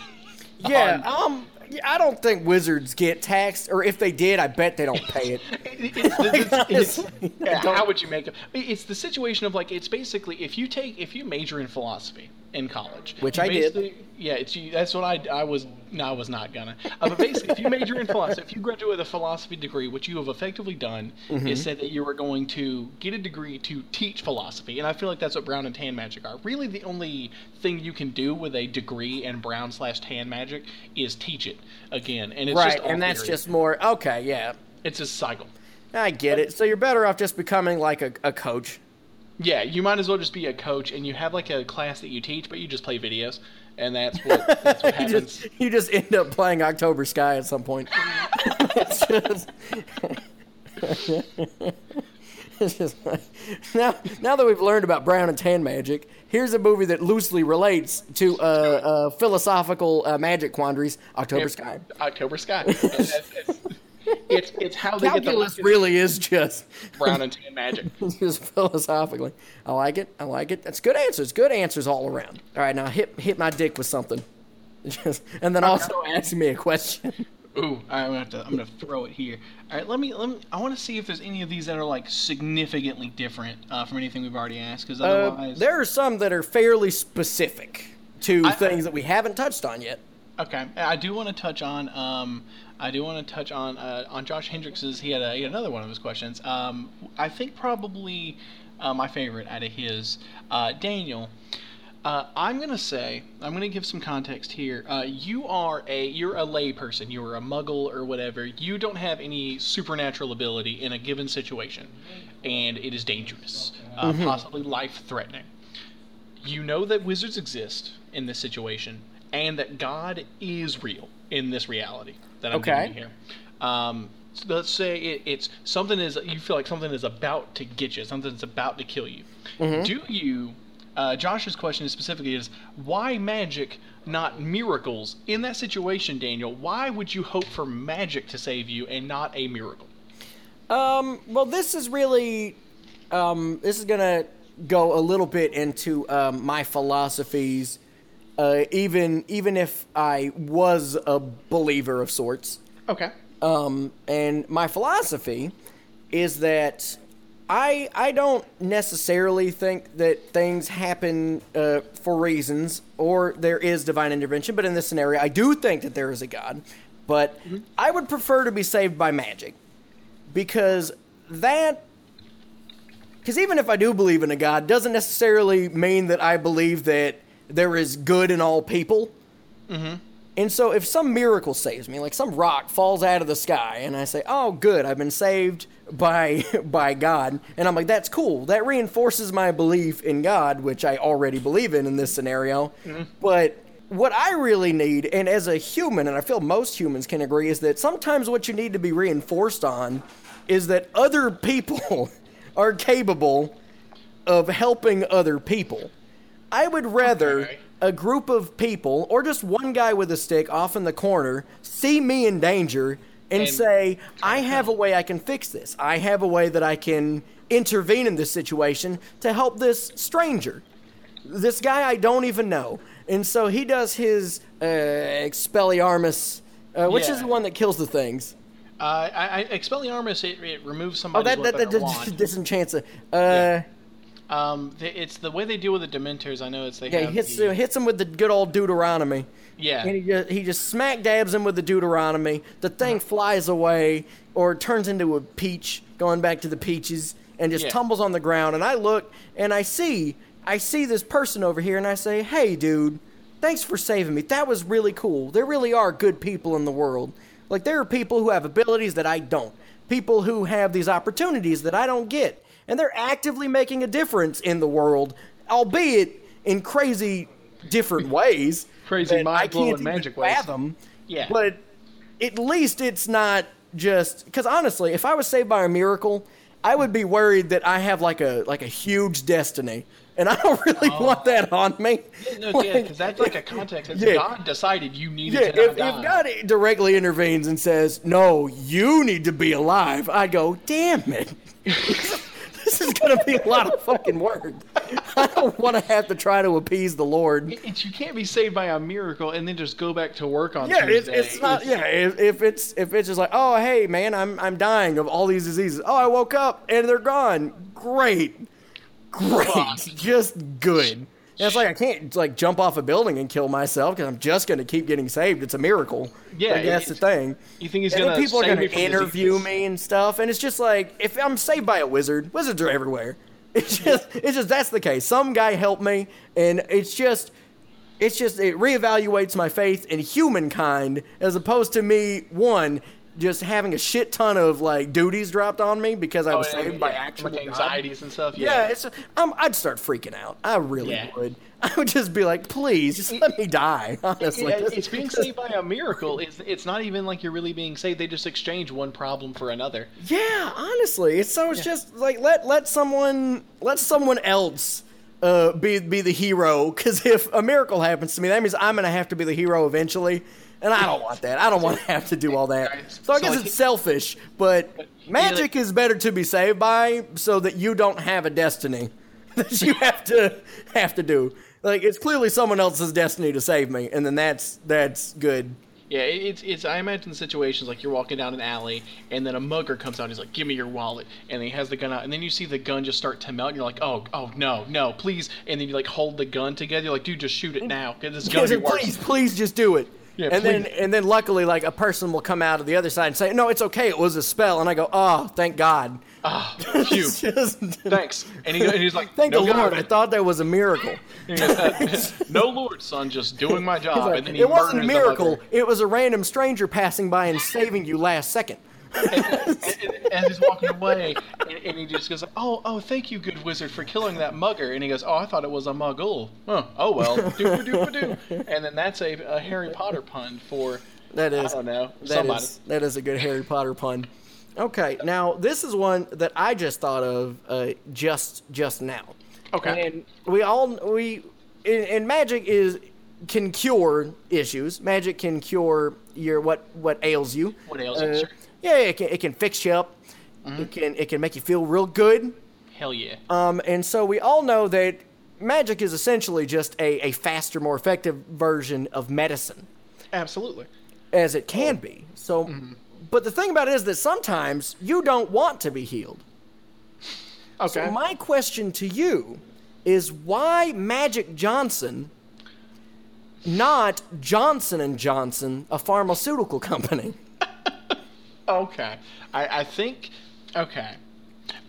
Yeah, um, I don't think wizards get taxed, or if they did, I bet they don't pay it. it's, it's, it's, yeah, how would you make it? It's the situation of like it's basically if you take if you major in philosophy in college, which I did. Yeah, it's that's what I I was no, I was not gonna. Uh, but basically, if you major in philosophy, if you graduate with a philosophy degree, what you have effectively done mm-hmm. is said that you are going to get a degree to teach philosophy, and I feel like that's what brown and tan magic are. Really, the only thing you can do with a degree in brown slash tan magic is teach it again, and it's right, and that's just more okay, yeah. It's a cycle. I get it. So you're better off just becoming like a, a coach. Yeah, you might as well just be a coach, and you have like a class that you teach, but you just play videos and that's what that's what happens. you, just, you just end up playing October Sky at some point. just... It's just like, now, now that we've learned about brown and tan magic, here's a movie that loosely relates to uh, uh, philosophical uh, magic quandaries. October Sky. October Sky. That's- it's, it's how they get the Calculus really is just brown and tan magic. just philosophically. I like it. I like it. That's good answers. Good answers all around. All right, now hit hit my dick with something. Just, and then also ask me a question. Ooh, I'm gonna have to. I'm gonna throw it here. All right, let me. Let me. I want to see if there's any of these that are like significantly different uh, from anything we've already asked. Because Uh, otherwise, there are some that are fairly specific to I- things that we haven't touched on yet. Okay, I do want to touch on. Um, I do want to touch on uh, on Josh Hendricks's. He had, a, he had another one of his questions. Um, I think probably uh, my favorite out of his, uh, Daniel. Uh, I'm gonna say I'm gonna give some context here. Uh, you are a you're a lay person. You're a muggle or whatever. You don't have any supernatural ability in a given situation, and it is dangerous, uh, possibly life threatening you know that wizards exist in this situation and that God is real in this reality that I'm Okay. giving you here. Um, so let's say it, it's something is you feel like something is about to get you, something is about to kill you. Do you? Uh, Josh's question is specifically is why magic, not miracles? In that situation, Daniel, why would you hope for magic to save you and not a miracle? Um, well, this is really, um, this is gonna go a little bit into um, my philosophies. Uh, even even if I was a believer of sorts, Okay. um, and my philosophy is that I I don't necessarily think that things happen uh, for reasons or there is divine intervention. But in this scenario, I do think that there is a God. But I would prefer to be saved by magic because that because even if I do believe in a God, doesn't necessarily mean that I believe that there is good in all people. Mm-hmm. And so if some miracle saves me, like some rock falls out of the sky and I say, "Oh, good, I've been saved by by God." And I'm like, "That's cool. That reinforces my belief in God, which I already believe in in this scenario." Mm-hmm. But what I really need, and as a human, and I feel most humans can agree, is that sometimes what you need to be reinforced on is that other people are capable of helping other people. I would rather Okay. a group of people, or just one guy with a stick off in the corner, see me in danger and, And say, I have a way I can fix this. I have a way that I can intervene in this situation to help this stranger. This guy I don't even know. And so he does his uh, Expelliarmus, uh, which is the one that kills the things. Uh, I, I, Expelliarmus it, it removes Oh, somebody's that, that, that, wand. that disenchants it. Uh, Um, it's the way they deal with the Dementors. I know it's they yeah, he hits, the, hits him with the good old Deuteronomy. yeah. And he just, he just smack dabs him with the Deuteronomy. The thing flies away or turns into a peach, going back to the peaches, and just Yeah. tumbles on the ground. And I look and I see I see this person over here, and I say, "Hey, dude, thanks for saving me. That was really cool. There really are good people in the world. Like there are people who have abilities that I don't. People who have these opportunities that I don't get, and they're actively making a difference in the world, albeit in crazy different ways." Crazy, that I can't even magic ways. fathom. Yeah. But at least it's not just because honestly, if I was saved by a miracle, I would be worried that I have like a like a huge destiny, and I don't really oh. want that on me. No, Like, yeah, because that's like a context. It's Yeah. God decided you needed yeah, to if, if God directly intervenes and says, "No, you need to be alive," I'd go, "Damn it." This is gonna be a lot of fucking work. I don't want to have to try to appease the Lord. It's, you can't be saved by a miracle and then just go back to work on Yeah, it's, Tuesday. it's not. Yeah, if, if it's if it's just like, oh hey man, I'm I'm dying of all these diseases. Oh, I woke up and they're gone. Great, great, just good. And it's like I can't like jump off a building and kill myself because I'm just gonna keep getting saved. It's a miracle. Yeah, like, that's the thing. You think he's gonna then people are gonna interview me and stuff, and it's just like if I'm saved by a wizard, wizards are everywhere. It's just it's just that's the case. Some guy helped me, and it's just it's just it reevaluates my faith in humankind as opposed to me one just having a shit ton of like duties dropped on me because I was Oh, yeah, saved by yeah, actual like God. anxieties and stuff. Yeah, Yeah, it's um, I'd start freaking out. I really would. I would just be like, please, just let me die. Honestly, Yeah, it's being saved by a miracle. It's it's not even like you're really being saved. They just exchange one problem for another. Yeah, honestly, it's so it's just like let let someone let someone else uh, be be the hero. Because if a miracle happens to me, that means I'm gonna have to be the hero eventually, and I don't want that. I don't want to have to do all that. So I guess it's selfish, but magic is better to be saved by, so that you don't have a destiny that you have to have to do. Like it's clearly someone else's destiny to save me, and then that's that's good. Yeah, it's it's. I imagine situations like you're walking down an alley, and then a mugger comes out. and He's like, "Give me your wallet," and he has the gun out, and then you see the gun just start to melt, and you're like, "Oh, oh no, no, please!" And then you like hold the gun together. You're like, "Dude, just shoot it now, because this gun Yes, be and please, please just do it. Yeah, and then and then luckily like a person will come out of the other side and say, No, it's okay, it was a spell and I go, Oh, thank God. Ah, phew. Just- Thanks. And, he, and he's like, Thank no the God." Lord, I thought that was a miracle. Goes, no Lord, son, just doing my job. Like, and then he it wasn't a miracle, it was a random stranger passing by and saving you last second. And, and- and he's walking away, and, and he just goes, "Oh, oh, thank you, good wizard, for killing that mugger." And he goes, "Oh, I thought it was a muggle." Huh, oh well, doo. And then that's a, a Harry Potter pun for That is I don't know that somebody. is- that is a good Harry Potter pun. Okay, now this is one that I just thought of uh, just just now. Okay. And we all we and, and magic is can cure issues. Magic can cure your what what ails you. What ails you, Uh, sure. Yeah, it can, it can fix you up. Mm-hmm. It can it can make you feel real good. Hell yeah. Um, and so we all know that magic is essentially just a, a faster, more effective version of medicine Absolutely. as it can be. So, but the thing about it is that sometimes you don't want to be healed. Okay. So my question to you is why Magic Johnson, not Johnson and Johnson, a pharmaceutical company? Okay. I, I think. Okay.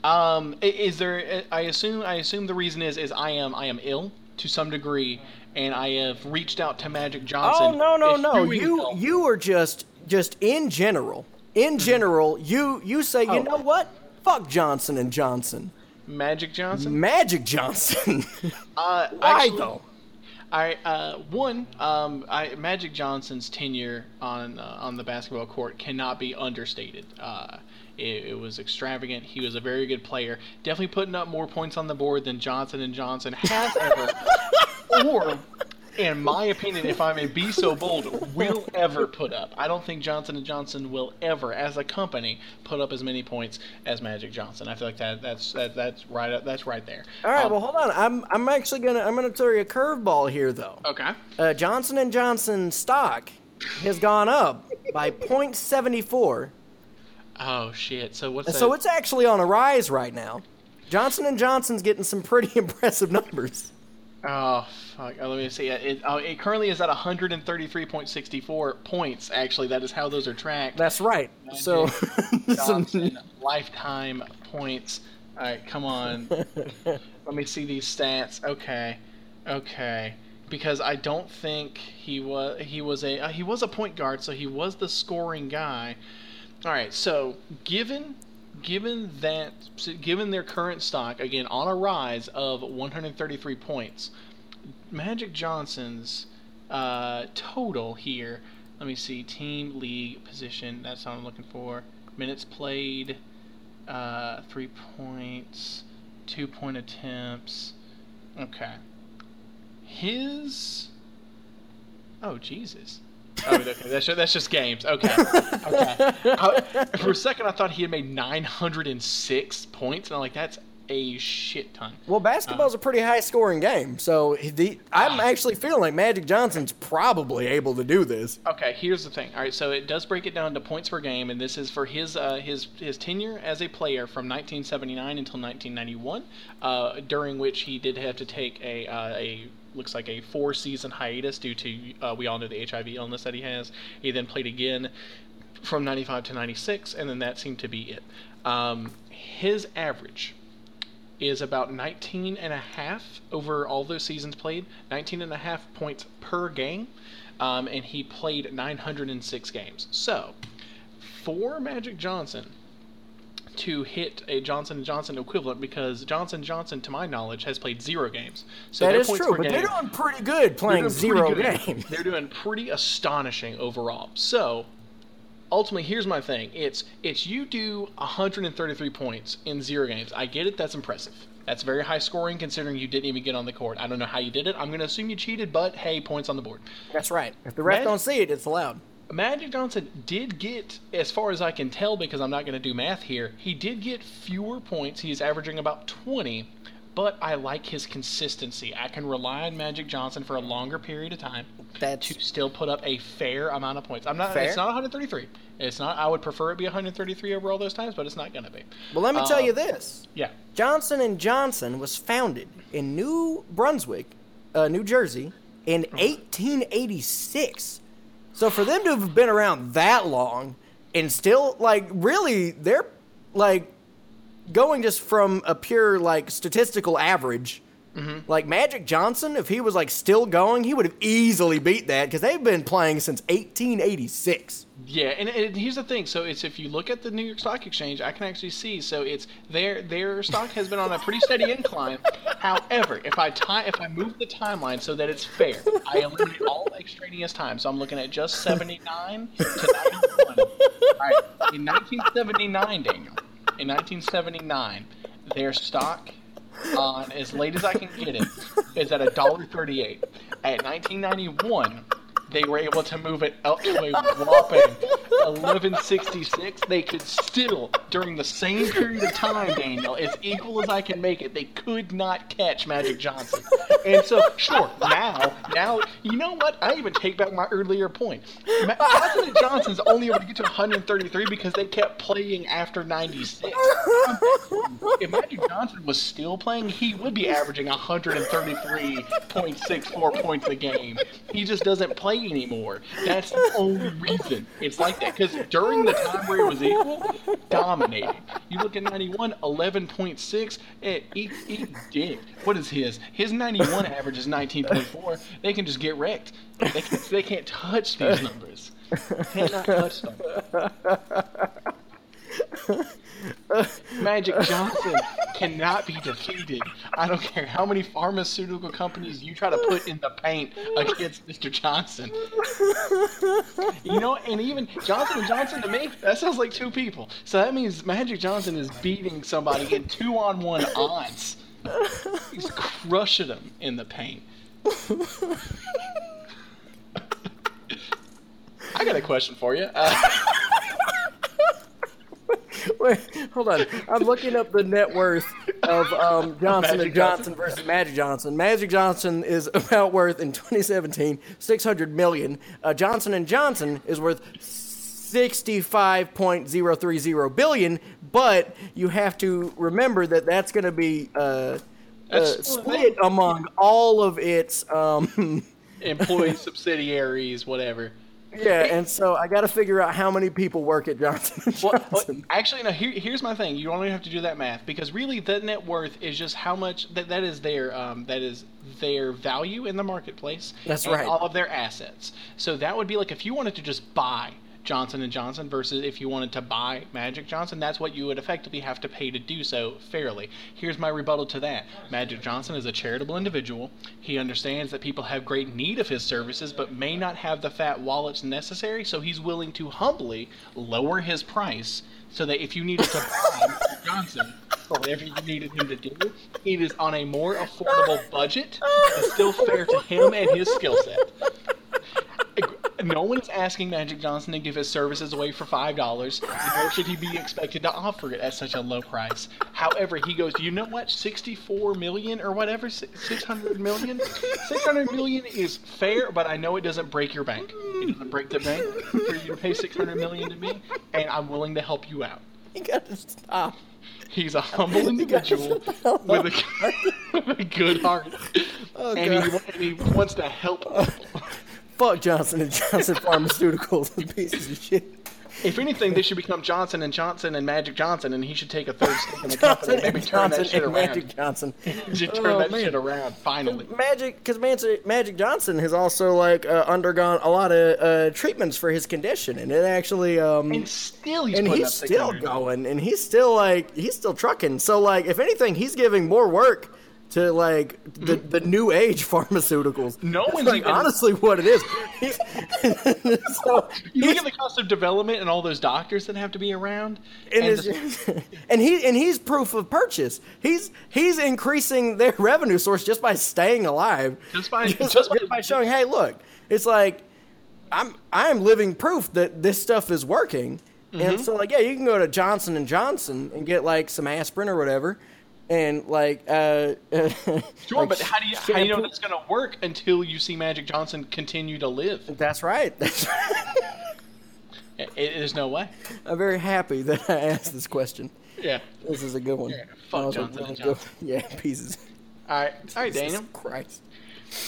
Um, is there? I assume. I assume the reason is is I am I am ill to some degree, and I have reached out to Magic Johnson. Oh Johnson. no no no! eschewing You you are just just in general. In general, you you say you Oh. know what? Fuck Johnson and Johnson. Magic Johnson. Magic Johnson. Uh, Why actually, though? I uh, one um, I, Magic Johnson's tenure on uh, on the basketball court cannot be understated. Uh, it, it was extravagant. He was a very good player. Definitely putting up more points on the board than Johnson and Johnson has ever, or, in my opinion, if I may be so bold, will ever put up. I don't think Johnson and Johnson will ever, as a company, put up as many points as Magic Johnson. I feel like that that's that, that's right up, that's right there. All right, Um, well hold on. I'm I'm actually gonna I'm gonna throw you a curveball here though. okay. Uh, Johnson and Johnson stock has gone up by 0.74. Oh shit! So what's So that? it's actually on a rise right now. Johnson and Johnson's getting some pretty impressive numbers. Oh fuck! Uh, let me see. It, oh, it currently is at 133.64 points. Actually, that is how those are tracked. That's right. So, lifetime points. All right, come on. Let me see these stats. Okay, okay. Because I don't think he was he was a uh, he was a point guard, so he was the scoring guy. All right, so given given that given their current stock again on a rise of 133 points, Magic Johnson's uh, total here. Let me see. Team, league, position. That's what I'm looking for. Minutes played. Uh, three points. Two point attempts. Okay. His. Oh Jesus. Oh, okay. That's just, that's just games. Okay. Okay. I- for a second, I thought he had made 906 points, and I'm like, that's a shit ton. well, basketball's a pretty high scoring game. So, the, I'm actually feeling like Magic Johnson's probably able to do this. Okay, here's the thing. All right, so it does break it down to points per game, and this is for his uh, his his tenure as a player from 1979 until 1991, uh, during which he did have to take a uh, a looks like a four season hiatus due to uh, we all know the HIV illness that he has. He then played again from 95 to 96, and then that seemed to be it. Um, his average is about 19 and a half over all those seasons played 19 and a half points per game um, and he played 906 games so for Magic Johnson to hit a Johnson & Johnson equivalent because Johnson Johnson, to my knowledge, has played zero games. So that is true, but game, they're doing pretty good playing zero good. games. They're doing pretty astonishing overall. So ultimately, here's my thing: it's it's you do 133 points in zero games. I get it; that's impressive. That's very high scoring considering you didn't even get on the court. I don't know how you did it. I'm going to assume you cheated, but hey, points on the board. That's right. If the ref don't see it, it's allowed. Magic Johnson did get, as far as I can tell, because I'm not going to do math here, he did get fewer points. He's averaging about 20, but I like his consistency. I can rely on Magic Johnson for a longer period of time That's to still put up a fair amount of points. I'm not. Fair? It's not 133. It's not. I would prefer it be 133 over all those times, but it's not going to be. Well, let me tell you um, this. Yeah. Johnson and Johnson was founded in New Brunswick, uh, New Jersey, in 1886. So for them to have been around that long and still like really they're like going just from a pure like statistical average Mm-hmm. Like Magic Johnson, if he was like still going, he would have easily beat that because they've been playing since 1886. Yeah, and, and, here's the thing. So it's if you look at the New York Stock Exchange, I can actually see. So it's their their stock has been on a pretty steady incline. However, if I time if I move the timeline so that it's fair, I eliminate all extraneous time. So I'm looking at just 79 to 91. All right, in 1979, Daniel, in 1979, their stock on as late as I can get it is at a dollar thirty-eight. At 1991, they were able to move it up to a whopping 1166. They could still, during the same period of time, Daniel, as equal as I can make it, they could not catch Magic Johnson. And so, sure, now, now, you know what? I even take back my earlier point. Ma- Johnson Johnson's only able to get to 133 because they kept playing after 96. If Magic Johnson was still playing, he would be averaging 133.64 points a game. He just doesn't play play anymore. That's the only reason it's like that. Because during the time where it was equal, dominating. You look at 91, 11.6, eh, eat, eat dick. What is his? His 91 average is 19.4. They can just get wrecked. They, can, they can't touch these numbers. Cannot touch them. Magic Johnson cannot be defeated. I don't care how many pharmaceutical companies you try to put in the paint against Mr. Johnson. You know, and even Johnson and Johnson to me, that sounds like two people. So that means Magic Johnson is beating somebody in two on one odds. He's crushing them in the paint. I got a question for you. Uh, Wait, hold on. I'm looking up the net worth of um, Johnson and Johnson, Johnson versus Magic Johnson. Magic Johnson is about worth in 2017 600 million. Uh, Johnson and Johnson is worth 65.030 billion, but you have to remember that that's going to be uh, uh, split among all of its um, employee subsidiaries, whatever. Yeah, and so I got to figure out how many people work at Johnson Johnson. Well, well, actually, no. Here, here's my thing. You don't even have to do that math because really, the net worth is just how much that that is their um, that is their value in the marketplace. That's right. All of their assets. So that would be like if you wanted to just buy Johnson and Johnson versus if you wanted to buy Magic Johnson, that's what you would effectively have to pay to do so fairly. Here's my rebuttal to that. Magic Johnson is a charitable individual. He understands that people have great need of his services but may not have the fat wallets necessary, so he's willing to humbly lower his price so that if you needed to buy Johnson or whatever you needed him to do, it is on a more affordable budget and still fair to him and his skill set no one is asking Magic Johnson to give his services away for five dollars, nor should he be expected to offer it at such a low price. However, he goes, you know what, sixty-four million or whatever, six hundred million, six hundred million is fair, but I know it doesn't break your bank. It doesn't break the bank for you to pay six hundred million to me, and I'm willing to help you out. You gotta stop. He's a humble individual with a, with a, good heart, oh, and, he, and, he, wants to help. Fuck Johnson and Johnson Pharmaceuticals, pieces of shit. If anything, they should become Johnson and Johnson and Magic Johnson, and he should take a third step in the company and maybe turn Johnson that shit around. Magic Johnson. He should turn Oh, that man. shit around finally. Magic, because Magic, Magic Johnson has also like uh, undergone a lot of uh, treatments for his condition, and it actually um, And still, he's and he's still going, and he's still like he's still trucking. So like, if anything, he's giving more work to like the the new age pharmaceuticals. No That's, one's like, even- honestly what it is. So You look at the cost of development and all those doctors that have to be around. and, and the- and he and he's proof of purchase. He's he's increasing their revenue source just by staying alive. Just by- just, just by- just by showing, hey, look, it's like I'm I'm living proof that this stuff is working. Mm-hmm. And so like yeah, you can go to Johnson and Johnson and get like some aspirin or whatever, and like uh, Sure, like but how do you how do you know that's going to work until you see Magic Johnson continue to live? That's right. That's right. It, there's no way. I'm very happy that I asked this question. Yeah. This is a good one. fuck Johnson like, go- Johnson. Yeah, pieces. All right, all right, Daniel. Christ.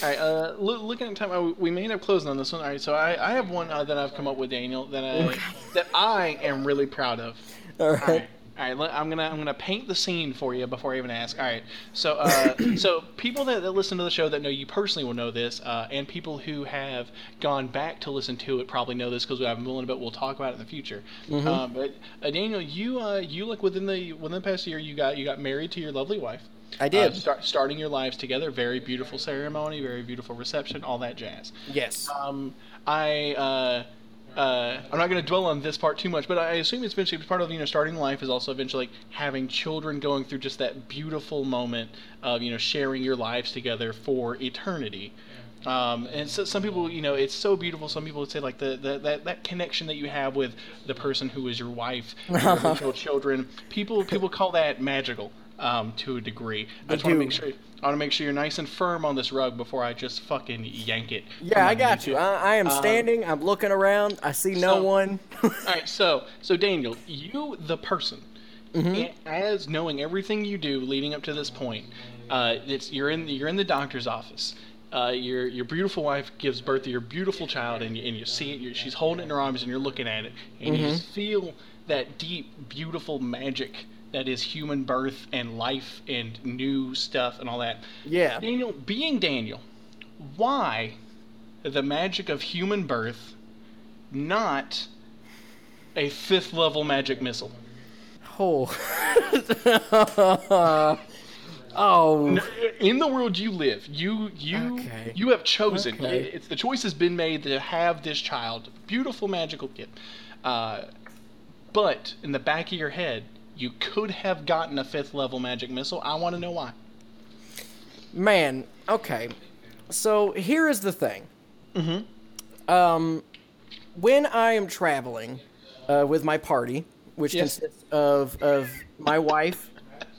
All right, uh, loo- looking at time, uh, we may end up closing on this one. All right, so I, I have one uh, that I've come up with, Daniel, that I that I am really proud of. All All right. All right, I'm gonna I'm gonna paint the scene for you before I even ask. All right, so uh, so people that, that listen to the show that know you personally will know this, uh, and people who have gone back to listen to it probably know this because we have a little bit. We'll talk about it in the future. Um, but uh, Daniel, you uh, you like within the within the past year, you got you got married to your lovely wife. I did. Uh, start, starting your lives together. Very beautiful ceremony, very beautiful reception, all that jazz. Yes. Um, I uh, I'm not going to dwell on this part too much, but I assume it's eventually part of you know starting life is also eventually like having children going through just that beautiful moment of you know sharing your lives together for eternity. Um, and so some people, you know, it's so beautiful. Some people would say like the, the that, that connection that you have with the person who is your wife, your eventual children. People people call that magical um, to a degree. I just want to make sure I want to make sure you're nice and firm on this rug before I just fucking yank it. Yeah, I got you. I, I am Um, standing. I'm looking around. I see no so- one. All right, so so Daniel, you the person, Mm-hmm. as knowing everything you do leading up to this point, uh, it's you're in you're in the doctor's office. Uh, your your beautiful wife gives birth to your beautiful child, and you, and you see it. She's holding it in her arms, and you're looking at it, and you Mm-hmm. just feel that deep, beautiful magic that is human birth and life and new stuff and all that. Yeah. Daniel, being Daniel, why the magic of human birth, not a fifth level magic missile? Oh. oh. In the world you live, you you Okay. you have chosen. Okay. It's the choice has been made to have this child, beautiful magical kid. Uh, but in the back of your head, you could have gotten a fifth level magic missile. I want to know why. Man, okay. So here is the thing. Mm-hmm. Um, when I am traveling uh, with my party, which Yes. consists of of my wife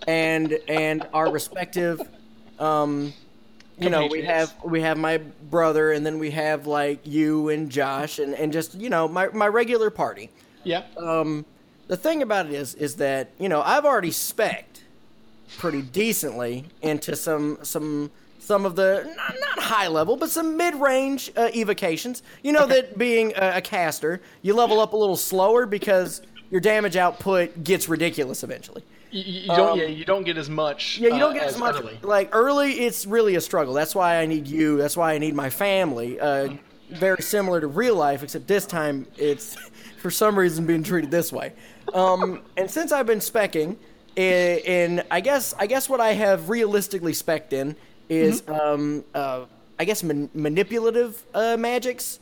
and and our respective, um, you know, we have we have my brother, and then we have like you and Josh, and and just you know my my regular party. Yeah. Um, the thing about it is, is that you know I've already specced pretty decently into some some some of the not, not high level, but some mid range uh, evocations. You know that being a, a caster, you level up a little slower because your damage output gets ridiculous eventually. You, you don't. Um, yeah, you don't get as much. Yeah, you don't uh, get as much. early. Like early, it's really a struggle. That's why I need you. That's why I need my family. Uh, very similar to real life, except this time it's for some reason being treated this way. Um, and since I've been specking, in, in I guess I guess what I have realistically specced in is um, uh, I guess man- manipulative uh, magics.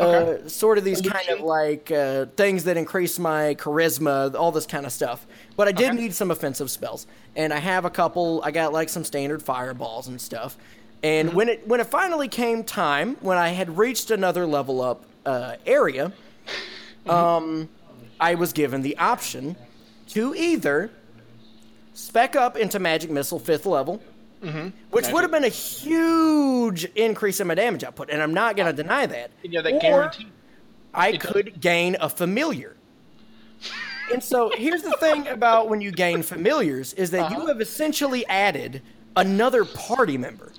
Uh, sort of these kind of like uh, things that increase my charisma, all this kind of stuff. But I did Okay. need some offensive spells, and I have a couple. I got like some standard fireballs and stuff. And when it when it finally came time, when I had reached another level up uh, area, um, I was given the option to either spec up into magic missile fifth level, which would have been a huge increase in my damage output, and I'm not going to deny that. Yeah, that Or guarantee. I could gain a familiar. And so here's the thing about when you gain familiars is that Uh-huh. you have essentially added another party member.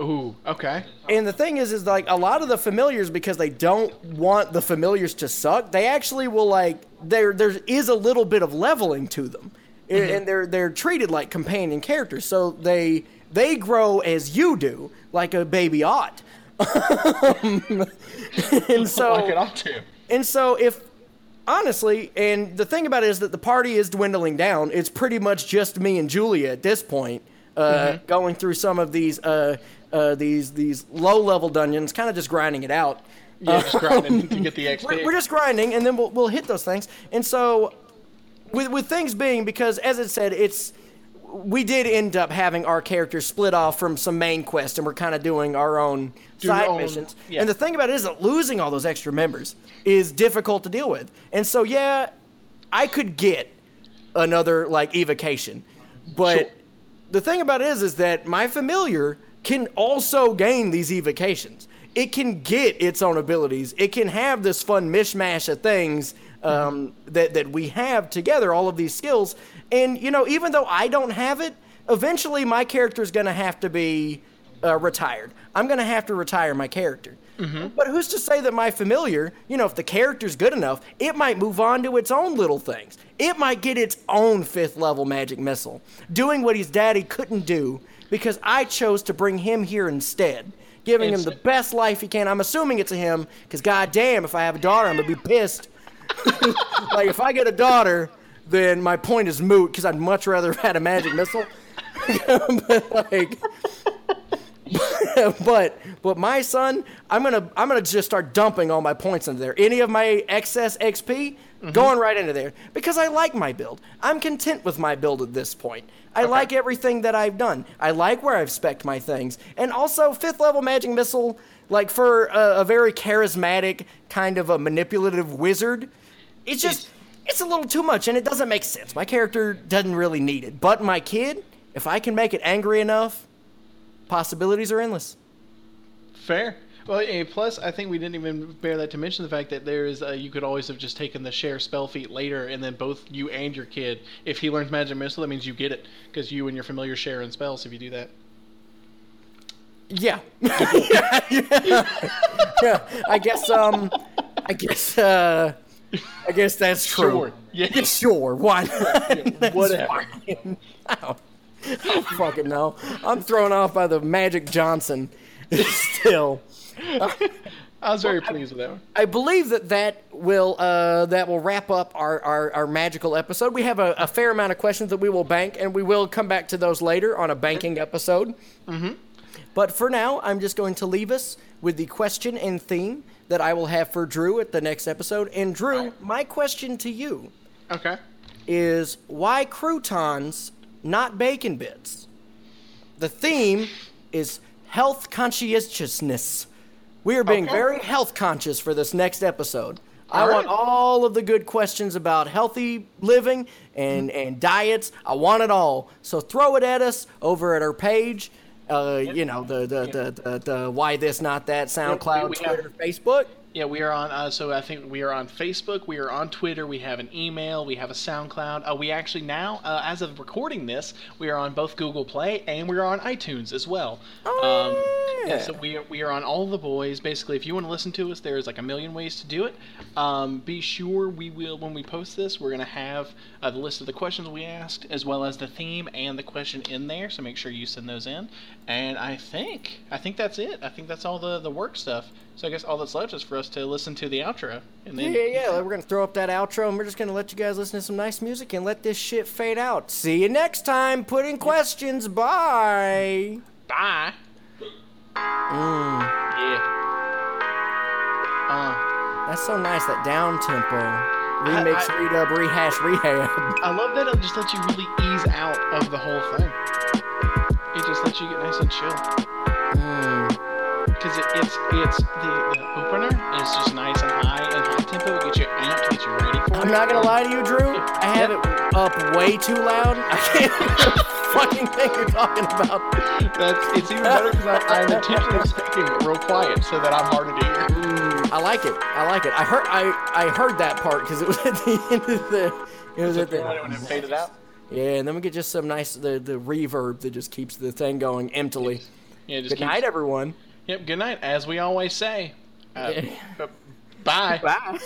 Ooh, okay. And the thing is, is like a lot of the familiars because they don't want the familiars to suck. They actually will like there. There is a little bit of leveling to them, Mm-hmm. and they're they're treated like companion characters. So they they grow as you do, like a baby ought. and so like it ought to. and so if honestly, and the thing about it is that the party is dwindling down. It's pretty much just me and Julia at this point, uh, Mm-hmm. going through some of these uh, uh, these these low level dungeons, kind of just grinding it out. Yeah, just grinding to get the XP. We're, we're just grinding, and then we'll, we'll hit those things. And so, with with things being because, as it said, it's we did end up having our characters split off from some main quest, and we're kind of doing our own Do side own- missions. yeah. And the thing about it is that losing all those extra members is difficult to deal with. And so, yeah, I could get another like evocation, but Sure. the thing about it is, is that my familiar can also gain these evocations. It can get its own abilities. It can have this fun mishmash of things um, that that we have together, all of these skills. And you know, even though I don't have it, eventually my character is going to have to be uh, retired. I'm going to have to retire my character. But who's to say that my familiar, you know, if the character's good enough, it might move on to its own little things. It might get its own fifth level magic missile, doing what his daddy couldn't do because I chose to bring him here instead, giving him the best life he can. I'm assuming it's a him because, goddamn, if I have a daughter, I'm to be pissed. like, if I get a daughter, then my point is moot because I'd much rather have had a magic missile. but, like, but but my son, I'm gonna I'm gonna just start dumping all my points into there. Any of my excess XP Mm-hmm. going right into there because I like my build. I'm content with my build at this point. I like everything that I've done. I like where I've specced my things, and also fifth level magic missile. Like for a, a very charismatic kind of a manipulative wizard, it's just it's a little too much and it doesn't make sense. My character doesn't really need it, but my kid, if I can make it angry enough, possibilities are endless. Fair. Well, eh, plus I think we didn't even bear that to mention the fact that there is uh, you could always have just taken the share spell feat later, and then both you and your kid, if he learns magic missile, that means you get it because you and your familiar share in spells if you do that. Yeah. yeah, yeah. Yeah, I guess um I guess uh I guess that's true. Sure. Yeah. Sure. Why not? Whatever. fine. I don't fucking know. I'm thrown off by the Magic Johnson still. I was very pleased with that one. I believe that that will uh, that will wrap up our, our, our magical episode. We have a, a fair amount of questions that we will bank, and we will come back to those later on a banking episode. Mm-hmm. But for now, I'm just going to leave us with the question and theme that I will have for Drew at the next episode. And Drew, my question to you Okay. is why croutons, not bacon bits? The theme is health conscientiousness. We are being Okay. very health conscious for this next episode. I All want all of the good questions about healthy living and, and diets. I want it all. So throw it at us over at our page. Uh, you know the the, the, the the why this not that SoundCloud, Twitter, Facebook. Yeah, we are on. Uh, so I think we are on Facebook. We are on Twitter. We have an email. We have a SoundCloud. Uh, we actually now, uh, as of recording this, we are on both Google Play and we are on iTunes as well. Oh, um, yeah. so we are, we are on all the boys. Basically, if you want to listen to us, there's like a million ways to do it. Um, be sure we will when we post this, we're gonna have uh, the list of the questions we asked, as well as the theme and the question in there. So make sure you send those in. And I think I think that's it. I think that's all the the work stuff. So I guess all that's left is for us to listen to the outro. And then yeah, yeah. We're gonna throw up that outro, and we're just gonna let you guys listen to some nice music and let this shit fade out. See you next time. Put in questions. Bye. bye. Mm, Yeah. Uh, that's so nice. That down tempo. Remix, I- redub, rehash, rehab. I love that it just lets you really ease out of the whole thing. It just lets you get nice and chill. Because it, it's it's the, the opener is just nice and high and high tempo. It gets you amped, gets you ready for it. I'm not gonna lie to you, Drew. I have it up way too loud. I can't hear fucking thing you're talking about. That's it's even better because I'm intentionally speaking real quiet so that I'm harder to hear. Mm, I like it. I like it. I heard. I I heard that part because it was at the end of the. It was at the. When it faded out. Yeah, and then we get just some nice the the reverb that just keeps the thing going emptily. Yeah, just Good keep- night, everyone. Yep. Good night, as we always say. Uh, bye. Bye.